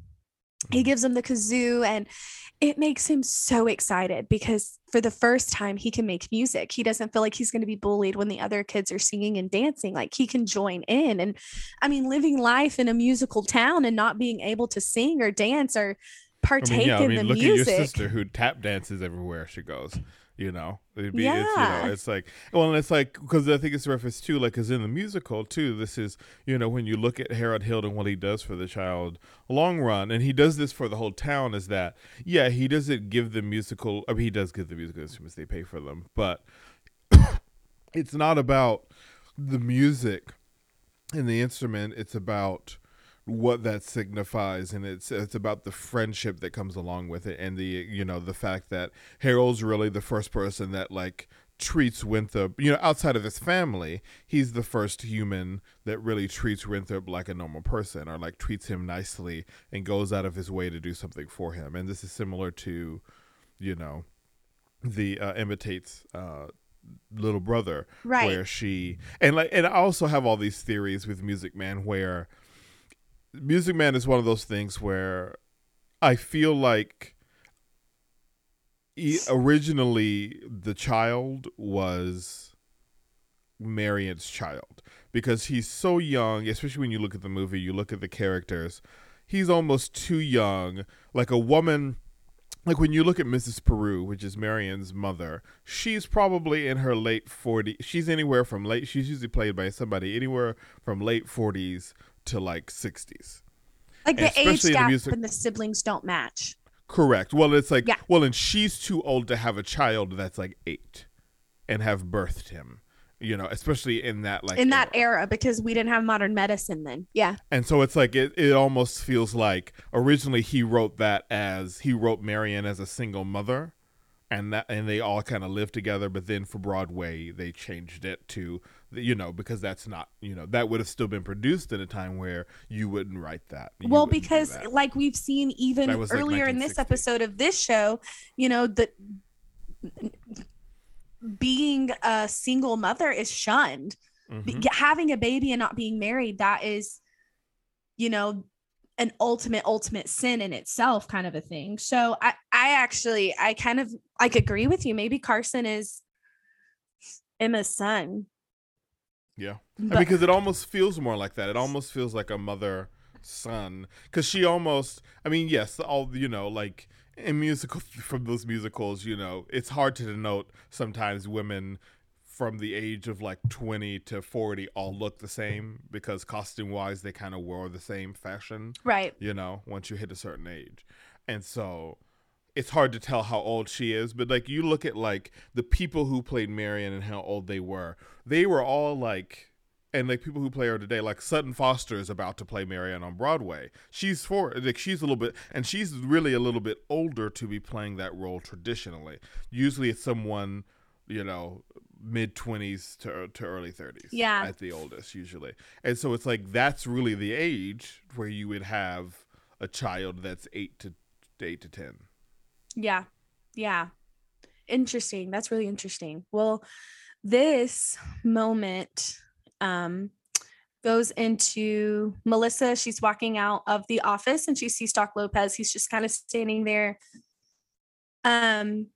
he gives him the kazoo and it makes him so excited because for the first time he can make music. He doesn't feel like he's going to be bullied when the other kids are singing and dancing. Like he can join in. And I mean, living life in a musical town and not being able to sing or dance or partake I mean, yeah, in I mean, the look music. at your sister who tap dances everywhere she goes you know it'd be yeah. it's, you know it's like well and it's like because i think it's reference too like because in the musical too this is you know when you look at harold hill and what he does for the child long run and he does this for the whole town is that yeah he doesn't give the musical i mean he does give the musical instruments they pay for them but it's not about the music and the instrument it's about what that signifies and it's it's about the friendship that comes along with it and the you know the fact that Harold's really the first person that like treats Winthrop, you know, outside of his family, he's the first human that really treats Winthrop like a normal person or like treats him nicely and goes out of his way to do something for him. And this is similar to, you know, the uh, Emma Tate's uh, little brother, right? Where she and like, and I also have all these theories with Music Man where Music Man is one of those things where I feel like originally the child was Marion's child because he's so young, especially when you look at the movie, you look at the characters, he's almost too young. Like a woman, like when you look at Mrs. Paroo, which is Marion's mother, she's probably in her late 40s. She's anywhere from late, she's usually played by somebody anywhere from late 40s to like 60s. Like the age gap the music- and the siblings don't match. Correct. Well, it's like, yeah. well, and she's too old to have a child that's like eight and have birthed him, you know, especially in that like in that era, era because we didn't have modern medicine then. Yeah. And so it's like it, it almost feels like originally he wrote that as he wrote Marion as a single mother and that and they all kind of lived together but then for broadway they changed it to you know because that's not you know that would have still been produced at a time where you wouldn't write that. You well because like we've seen even earlier like in this episode of this show you know that being a single mother is shunned. Mm-hmm. Having a baby and not being married that is you know an ultimate ultimate sin in itself kind of a thing. So i i actually i kind of like agree with you. Maybe carson is emma's son yeah. But, because it almost feels more like that. It almost feels like a mother son because she almost i mean yes all you know like in musical from those musicals you know it's hard to denote sometimes women from the age of like 20 to 40 all look the same because costume wise they kind of wore the same fashion right. you know once you hit a certain age. And so it's hard to tell how old she is but like you look at like the people who played marion and how old they were they were all like and like people who play her today, like Sutton Foster is about to play Marion on Broadway. She's for like she's a little bit, and she's really a little bit older to be playing that role traditionally. Usually, it's someone you know mid 20s to, to early 30s yeah at the oldest usually and so it's like that's really the age where you would have a child that's 8 to 8 to 10 yeah. Yeah. Interesting. That's really interesting. Well this moment um goes into melissa. She's walking out of the office and she sees doc lopez. He's just kind of standing there. Um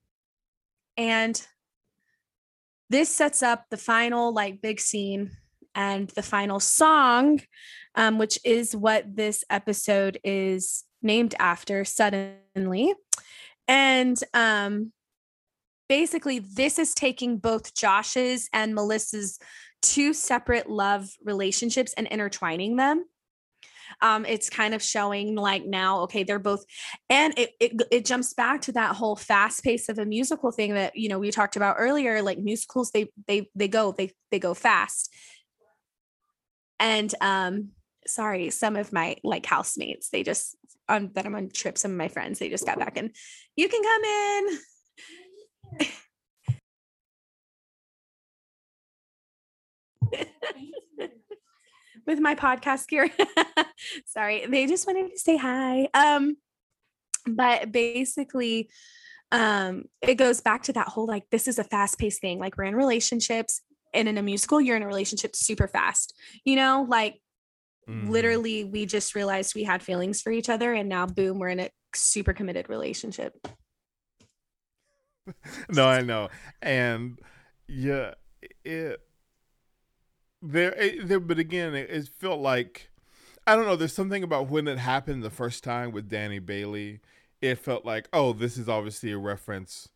and this sets up the final like big scene and the final song um, which is what this episode is named after suddenly and um, basically this is taking both josh's and melissa's two separate love relationships and intertwining them um, it's kind of showing like now, okay, they're both, and it, it it jumps back to that whole fast pace of a musical thing that you know we talked about earlier. Like musicals, they they they go they they go fast, and um, sorry, some of my like housemates, they just on that I'm on trip. Some of my friends, they just got back and you can come in. with my podcast gear. Sorry, they just wanted to say hi. Um, but basically, um, it goes back to that whole like this is a fast-paced thing. Like we're in relationships, and in a musical, you're in a relationship super fast. You know, like mm. literally, we just realized we had feelings for each other, and now boom, we're in a super committed relationship. no, I know, and yeah, it there, it, there but again, it, it felt like I don't know. There's something about when it happened the first time with Danny Bailey. It felt like, oh, this is obviously a reference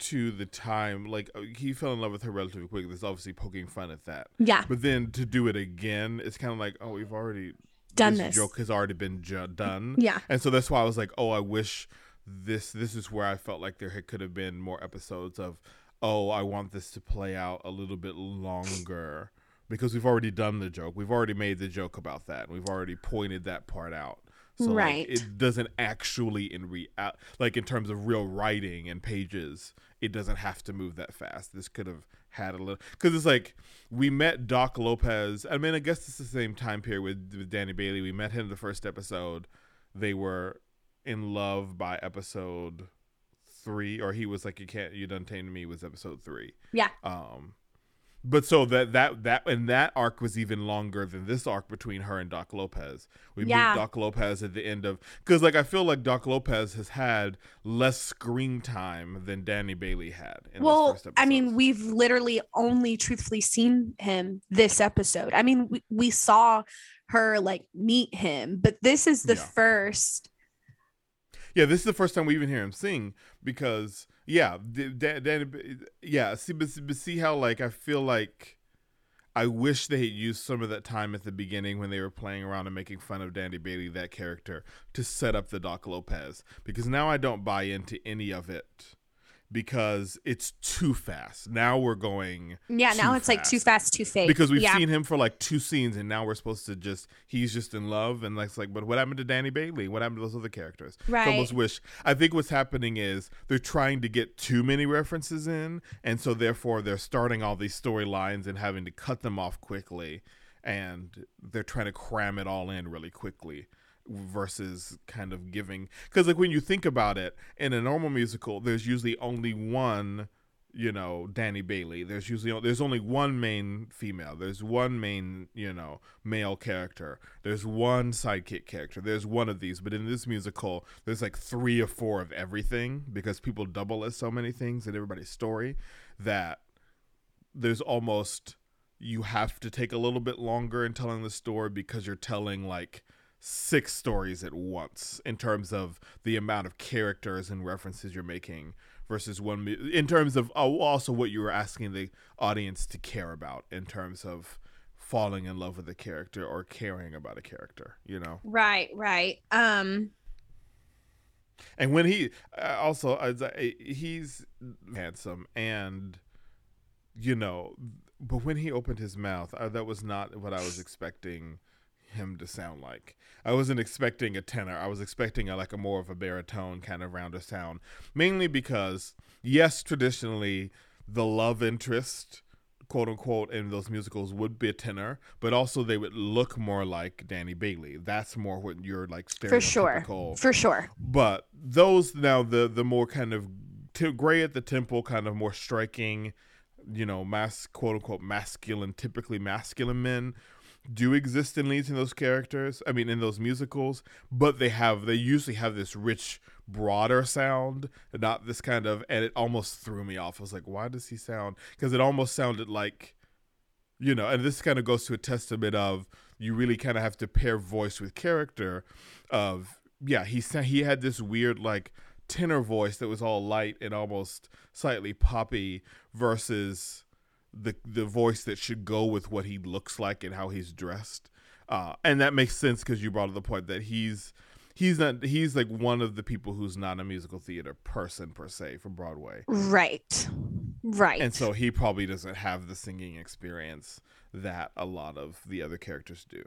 to the time. Like uh, he fell in love with her relatively quick. There's obviously poking fun at that. Yeah. But then to do it again, it's kind of like, oh, we've already done this. this. Joke has already been ju- done. Yeah. And so that's why I was like, oh, I wish this. This is where I felt like there could have been more episodes of, oh, I want this to play out a little bit longer because we've already done the joke. We've already made the joke about that. We've already pointed that part out. So right. Like, it doesn't actually in re like in terms of real writing and pages, it doesn't have to move that fast. This could have had a little because it's like we met Doc Lopez. I mean, I guess it's the same time period with, with Danny Bailey. We met him in the first episode. They were in love by episode three, or he was like, "You can't, you done tamed me." Was episode three. Yeah. Um, but so that that that and that arc was even longer than this arc between her and Doc Lopez. We Yeah. meet Doc Lopez at the end of because like I feel like Doc Lopez has had less screen time than Danny Bailey had. Well i mean we've literally only truthfully seen him this episode i mean we, we saw her like meet him but this is the Yeah. first yeah, this is the first time we even hear him sing because yeah, Danny, yeah. See, but, but see how like I feel like. I wish they had used some of that time at the beginning when they were playing around and making fun of Danny Bailey, that character, to set up the Doc Lopez. Because now I don't buy into any of it because it's too fast. Now we're going yeah now it's like too fast. fast too fake because we've yeah. seen him for like two scenes and now we're supposed to just he's just in love and like, it's like but what happened to Danny Bailey? What happened to those other characters? So I Right. almost wish I think what's happening is they're trying to get too many references in and so therefore they're starting all these storylines and having to cut them off quickly and they're trying to cram it all in really quickly versus kind of giving. Because like when you think about it in a normal musical there's usually only one you know Danny Bailey. There's usually there's only one main female. There's one main you know male character. There's one sidekick character. There's one of these. But in this musical there's like three or four of everything because people double as so many things in everybody's story that there's almost you have to take a little bit longer in telling the story because you're telling like six stories at once in terms of the amount of characters and references you're making versus one in terms of oh, also what you were asking the audience to care about in terms of falling in love with a character or caring about a character you know? Right right. Um and when he uh, also uh, he's handsome and you know but when he opened his mouth uh, that was not what i was expecting him to sound like i wasn't expecting a tenor. I was expecting a, like a more of a baritone kind of rounder sound mainly because yes traditionally the love interest quote unquote in those musicals would be a tenor but also they would look more like danny bailey. That's more what you're like stereotypical. for sure. For sure. But those now the the more kind of t- gray at the temple kind of more striking you know mass quote unquote masculine typically masculine men do exist in leads in those characters i mean in those musicals but they have they usually have this rich broader sound not this kind of and it almost threw me off. I was like why does he sound because it almost sounded like you know and this kind of goes to a testament of you really kind of have to pair voice with character of yeah he he had this weird like tenor voice that was all light and almost slightly poppy versus the the voice that should go with what he looks like and how he's dressed. Uh and that makes sense because you brought up the point that he's he's not he's like one of the people who's not a musical theater person per se from broadway. Right. Right. And so he probably doesn't have the singing experience that a lot of the other characters do.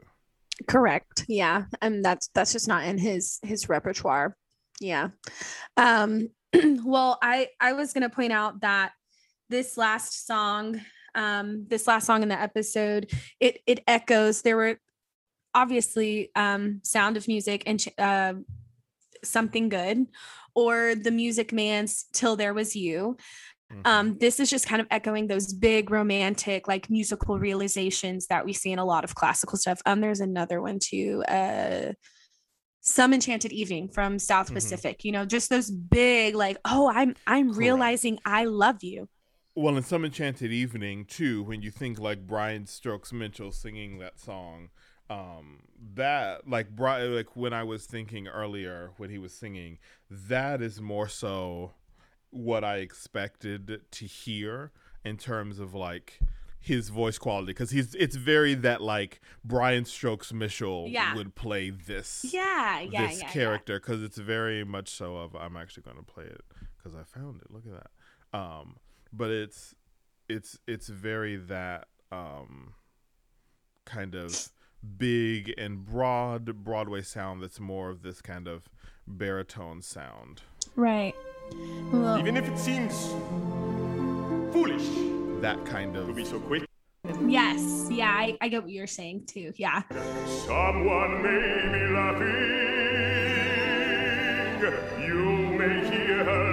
correct. Yeah. And that's that's just not in his his repertoire. Yeah. Um well i i was going to point out that this last song um this last song in the episode it it echoes there were obviously um sound of music and uh, something good or the music man's till there was you Mhm. um this is just kind of echoing those big romantic like musical realizations that we see in a lot of classical stuff um there's another one too uh some enchanted evening from south Mhm. pacific you know just those big like oh i'm i'm Correct. realizing i love you well, in some enchanted evening too, when you think like Brian Stokes Mitchell singing that song, um, that like Brian, like when I was thinking earlier when he was singing, that is more so what I expected to hear in terms of like his voice quality because he's it's very that like Brian Stokes Mitchell Yeah. would play this yeah yeah this yeah. character because it's very much so of I'm actually going to play it because I found it. Look at that. Um, but it's it's it's very that um kind of big and broad Broadway sound that's more of this kind of baritone sound. Right. Well, Even if it seems foolish That kind of to be so quick. yes. Yeah, I, I get what you're saying too. Yeah. Someone may be laughing. You may hear her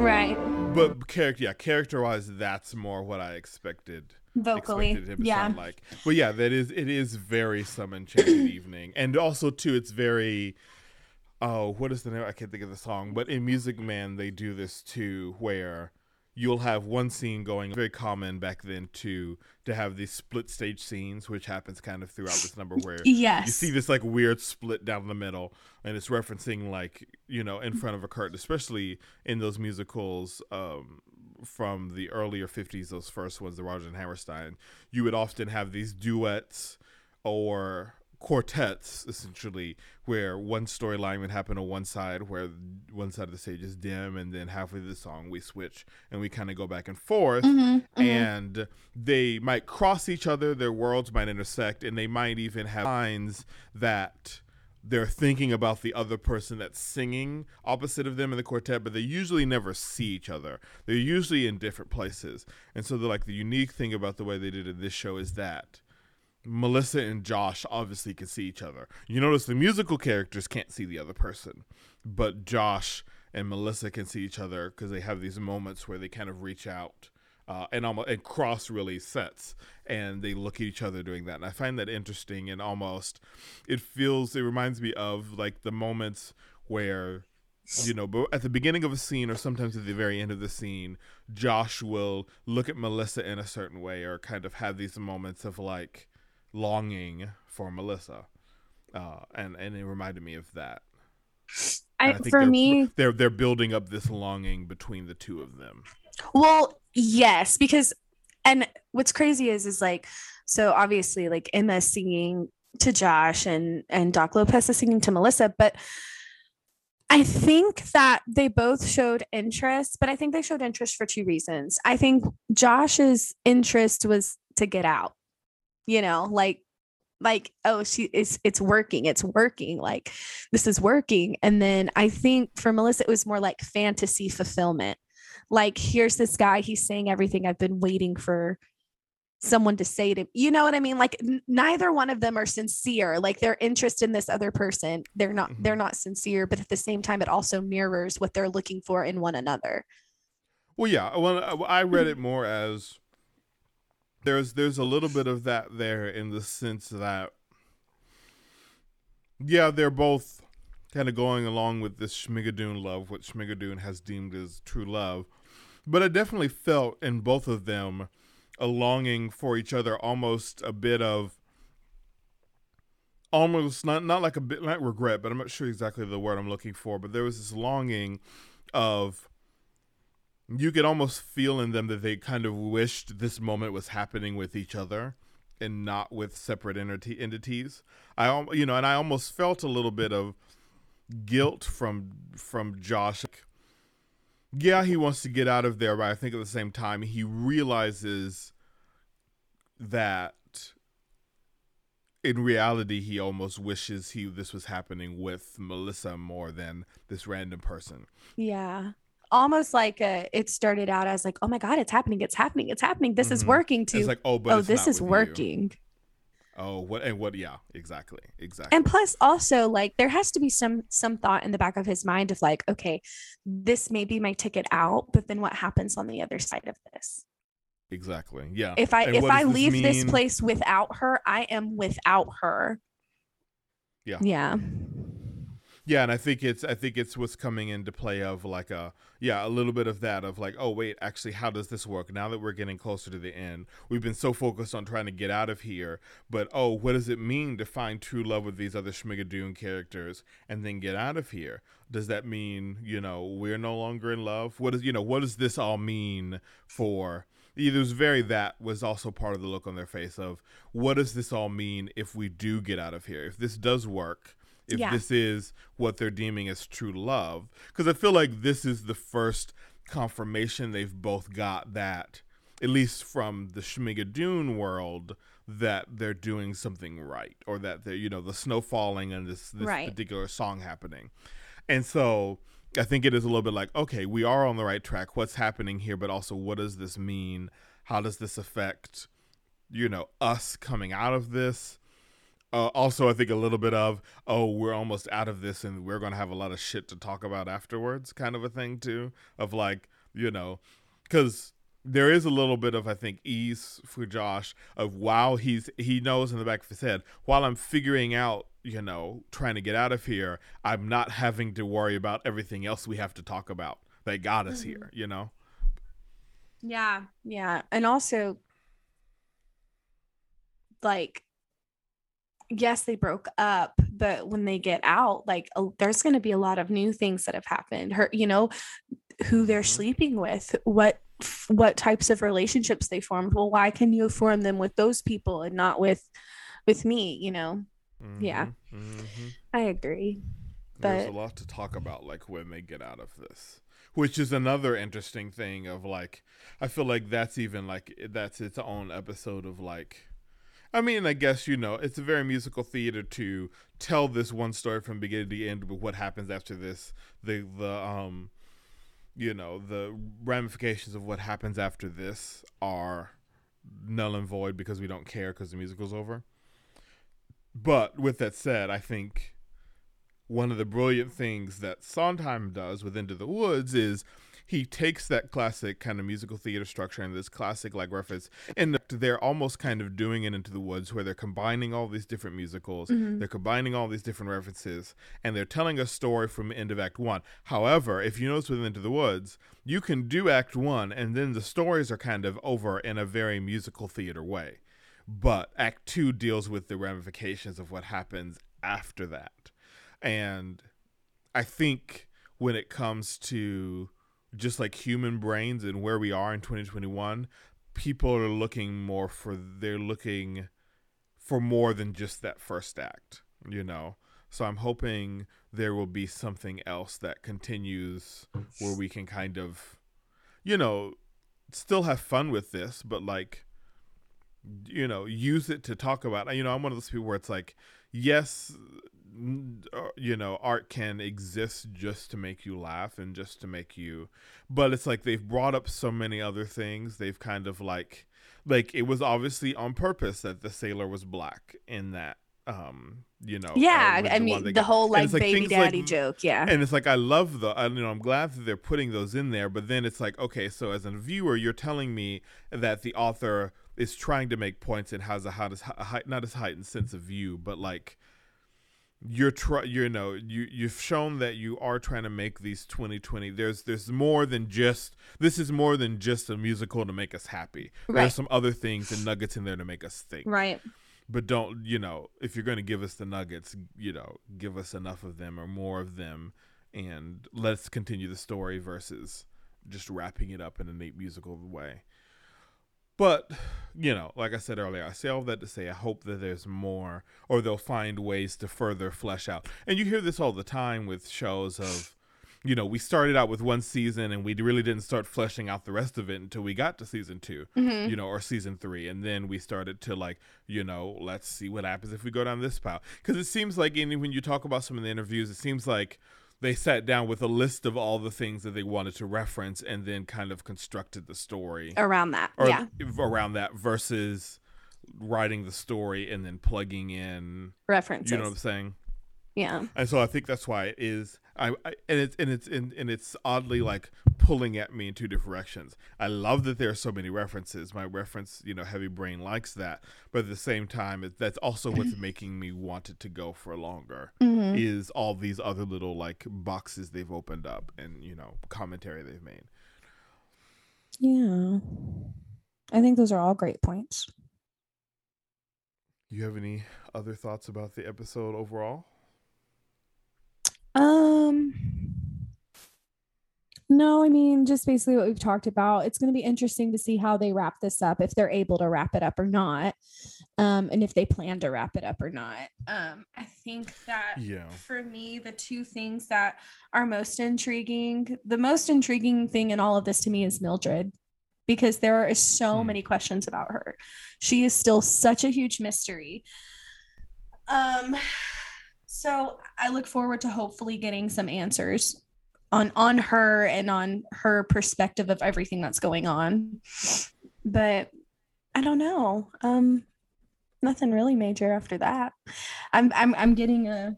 Right. but character yeah, character wise that's more what I expected. Vocally. expected Yeah. like. But yeah, that is it is very some enchanted evening. And also too it's very oh, what is the name? I can't think of the song. But in Music Man they do this too where you'll have one scene going very common back then too to have these split stage scenes which happens kind of throughout this number where Yes. you see this like weird split down the middle and it's referencing like you know in front of a curtain especially in those musicals um from the earlier 50s those first ones the Rodgers and Hammerstein you would often have these duets or quartets essentially where one storyline would happen on one side where one side of the stage is dim and then halfway through the song we switch and we kind of go back and forth mm-hmm, mm-hmm. and they might cross each other their worlds might intersect and they might even have lines that they're thinking about the other person that's singing opposite of them in the quartet, but they usually never see each other. They're usually in different places. And so, the, like, the unique thing about the way they did it in this show is that Melissa and Josh obviously can see each other. You notice the musical characters can't see the other person, but Josh and Melissa can see each other because they have these moments where they kind of reach out uh, and almost and cross really sets, and they look at each other doing that. And I find that interesting and almost it feels it reminds me of like the moments where you know, at the beginning of a scene or sometimes at the very end of the scene, Josh will look at Melissa in a certain way or kind of have these moments of like longing for Melissa. Uh, and and it reminded me of that. I, think for they're- me, they're they're building up this longing between the two of them. Well, yes, because and what's crazy is is like so obviously like Emma singing to Josh and and Doc Lopez is singing to Melissa, but I think that they both showed interest, but I think they showed interest for two reasons. I think Josh's interest was to get out. You know, like like oh she it's it's working it's working like this is working. And then i think for melissa it was more like fantasy fulfillment. Like here's this guy he's saying everything i've been waiting for someone to say to you know what i mean? Like n- neither one of them are sincere. Like their interest in this other person they're not they're mm-hmm. not sincere but at the same time it also mirrors what they're looking for in one another. Well, yeah. Well, uh, I read mm-hmm. it more as there's there's a little bit of that there in the sense that yeah, they're both kind of going along with this Schmigadoon love, what Schmigadoon has deemed as true love. But I definitely felt in both of them a longing for each other, almost a bit of almost not not like a bit like regret, but I'm not sure exactly the word I'm looking for. But there was this longing of you could almost feel in them that they kind of wished this moment was happening with each other and not with separate entity entities. I you know, and I almost felt a little bit of guilt from from Josh. Yeah, he wants to get out of there, but I think at the same time he realizes that in reality he almost wishes he this was happening with Melissa more than this random person. yeah almost like uh it started out as like oh my god it's happening it's happening it's happening this is Mhm. working too. It's like, oh, but oh this is with you. working Oh, what and what? Yeah, exactly, exactly. and plus also like there has to be some some thought in the back of his mind of like okay this may be my ticket out but then what happens on the other side of this exactly. Yeah. if i And if i this leave this place without her i am without her Yeah. yeah Yeah, and I think it's I think it's what's coming into play of like a yeah a little bit of that of like oh wait actually how does this work? Now that we're getting closer to the end we've been so focused on trying to get out of here but oh what does it mean to find true love with these other Schmigadoon characters and then get out of here? Does that mean you know we're no longer in love? What is you know what does this all mean for? It was very that was also part of the look on their face of what does this all mean if we do get out of here? If this does work if Yeah. this is what they're deeming as true love. Because i feel like this is the first confirmation they've both got that at least from the Schmigadoon world that they're doing something right or that they're you know the snow falling and this this Right. particular song happening. And so i think it is a little bit like okay we are on the right track. What's happening here? But also what does this mean? How does this affect you know us coming out of this uh, also i think a little bit of oh we're almost out of this and we're going to have a lot of shit to talk about afterwards kind of a thing too of like you know because there is a little bit of I think ease for Josh of while he's he knows in the back of his head while I'm figuring out you know trying to get out of here I'm not having to worry about everything else we have to talk about that got us here you know Yeah. Yeah. And also, like, yes, they broke up, but when they get out, like, oh, there's going to be a lot of new things that have happened. Her, you know, who they're Mhm. sleeping with, what what types of relationships they formed. Well, why can you form them with those people and not with with me? You know, Yeah. Mhm, mhm. I agree. there's a lot to talk about like when they get out of this which is another interesting thing of like i feel like that's even like that's its own episode of like i mean i guess you know it's a very musical theater to tell this one story from beginning to end but what happens after this. The the um you know the ramifications of what happens after this are null and void because we don't care because the musical's over. But with that said i think one of the brilliant things that Sondheim does with Into the Woods is he takes that classic kind of musical theater structure and this classic like reference, and they're almost kind of doing it Into the Woods where they're combining all these different musicals, Mhm. they're combining all these different references, and they're telling a story from end of Act One. However, if you notice with Into the Woods, you can do Act One, and then the stories are kind of over in a very musical theater way. But Act Two deals with the ramifications of what happens after that. And I think when it comes to just like human brains and where we are in 2021, people are looking more for, they're looking for more than just that first act, you know? So I'm hoping there will be something else that continues where we can kind of, you know, still have fun with this, but like, you know, use it to talk about. You know, I'm one of those people where it's like, yes, you know, art can exist just to make you laugh and just to make you, but it's like they've brought up so many other things. They've kind of like, like it was obviously on purpose that the sailor was black in that. Um, you know, yeah. uh, I mean, the got- whole like like baby things like- daddy joke. Yeah. and it's like I love the, I, you know, I'm glad that they're putting those in there. But then it's like, okay, so as a viewer, you're telling me that the author is trying to make points and has a how does not as heightened sense of view, but like you're try, you know, you you've shown that you are trying to make these 2020. There's there's more than just this is more than just a musical to make us happy. Right. There's some other things and nuggets in there to make us think right. but don't you know if you're going to give us the nuggets you know give us enough of them or more of them and let's continue the story versus just wrapping it up in a neat musical way but you know like i said earlier i say all that to say i hope that there's more or they'll find ways to further flesh out and you hear this all the time with shows of you know we started out with one season and we really didn't start fleshing out the rest of it until we got to season two Mhm. you know, or season three, and then we started to like, you know, let's see what happens if we go down this path. Because it seems like, in, when you talk about some of the interviews, it seems like they sat down with a list of all the things that they wanted to reference, and then kind of constructed the story Around that. or yeah. around that versus writing the story and then plugging in. References. You know what I'm saying? yeah. And so I think that's why it is. I, I and it's and it's and, and it's oddly like pulling at me in two different directions. I love that there are so many references. My reference, you know, heavy brain likes that, but at the same time, it, that's also what's making me want it to go for longer. Mhm. Is all these other little like boxes they've opened up and you know commentary they've made. Yeah. I think those are all great points. You have any other thoughts about the episode overall? Um no, I mean just basically what we've talked about. It's going to be interesting to see how they wrap this up if they're able to wrap it up or not. um, and if they plan to wrap it up or not. Um, I think that Yeah. for me, the two things that are most intriguing, the most intriguing thing in all of this to me is Mildred, because there are so Hmm. many questions about her. She is still such a huge mystery. Um, so I look forward to hopefully getting some answers on on her and on her perspective of everything that's going on. But I don't know. Um, nothing really major after that. I'm I'm I'm getting a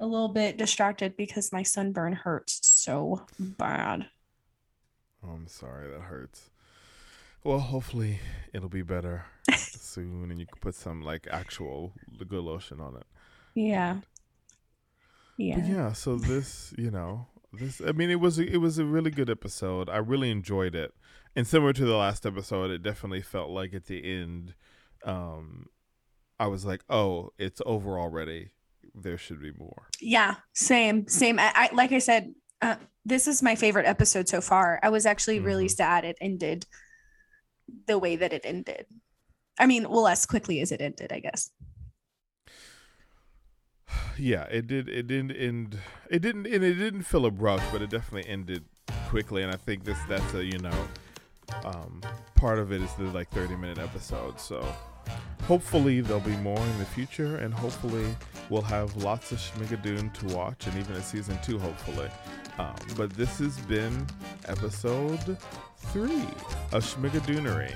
a little bit distracted because my sunburn hurts so bad. Oh, I'm sorry, that hurts. Well, hopefully it'll be better soon, and you can put some like actual good lotion on it. Yeah. Yeah. But yeah, so this, you know, this. I mean, it was it was a really good episode. I really enjoyed it, and similar to the last episode, it definitely felt like at the end, um, I was like, oh, it's over already. There should be more. Yeah, same, same. I, I like I said, uh, this is my favorite episode so far. I was actually really Mhm. sad it ended the way that it ended. I mean, well, as quickly as it ended, I guess. Yeah, it did. It didn't end. It didn't, and it didn't feel abrupt, but it definitely ended quickly. And I think this that's a you know, um, part of it is the like thirty minute episode. So hopefully there'll be more in the future, and hopefully we'll have lots of Schmigadoon to watch, and even a season two, hopefully. Um, but this has been episode three of Schmigadoonery.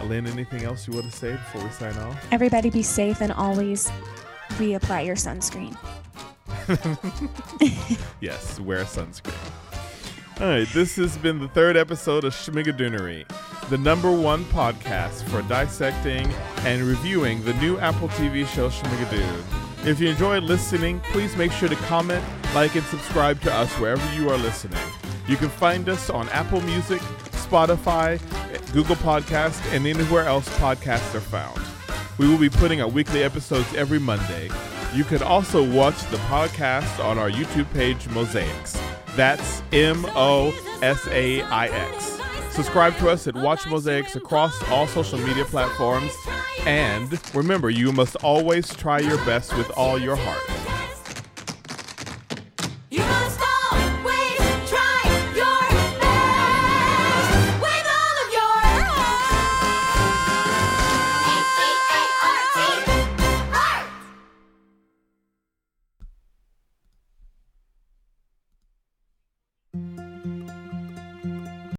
Elaine, anything else you want to say before we sign off? Everybody be safe and always reapply your sunscreen. yes, wear sunscreen. All right, this has been the third episode of Schmigadoonery, the number one podcast for dissecting and reviewing the new Apple TV show Schmigadoon. If you enjoyed listening, please make sure to comment, like, and subscribe to us wherever you are listening. You can find us on Apple Music, Spotify, Google Podcast, and anywhere else podcasts are found. We will be putting out weekly episodes every Monday. You can also watch the podcast on our YouTube page, Mosaix. That's M O S A I X. Subscribe to us at Watch Mosaix across all social media platforms. And remember, you must always try your best with all your heart.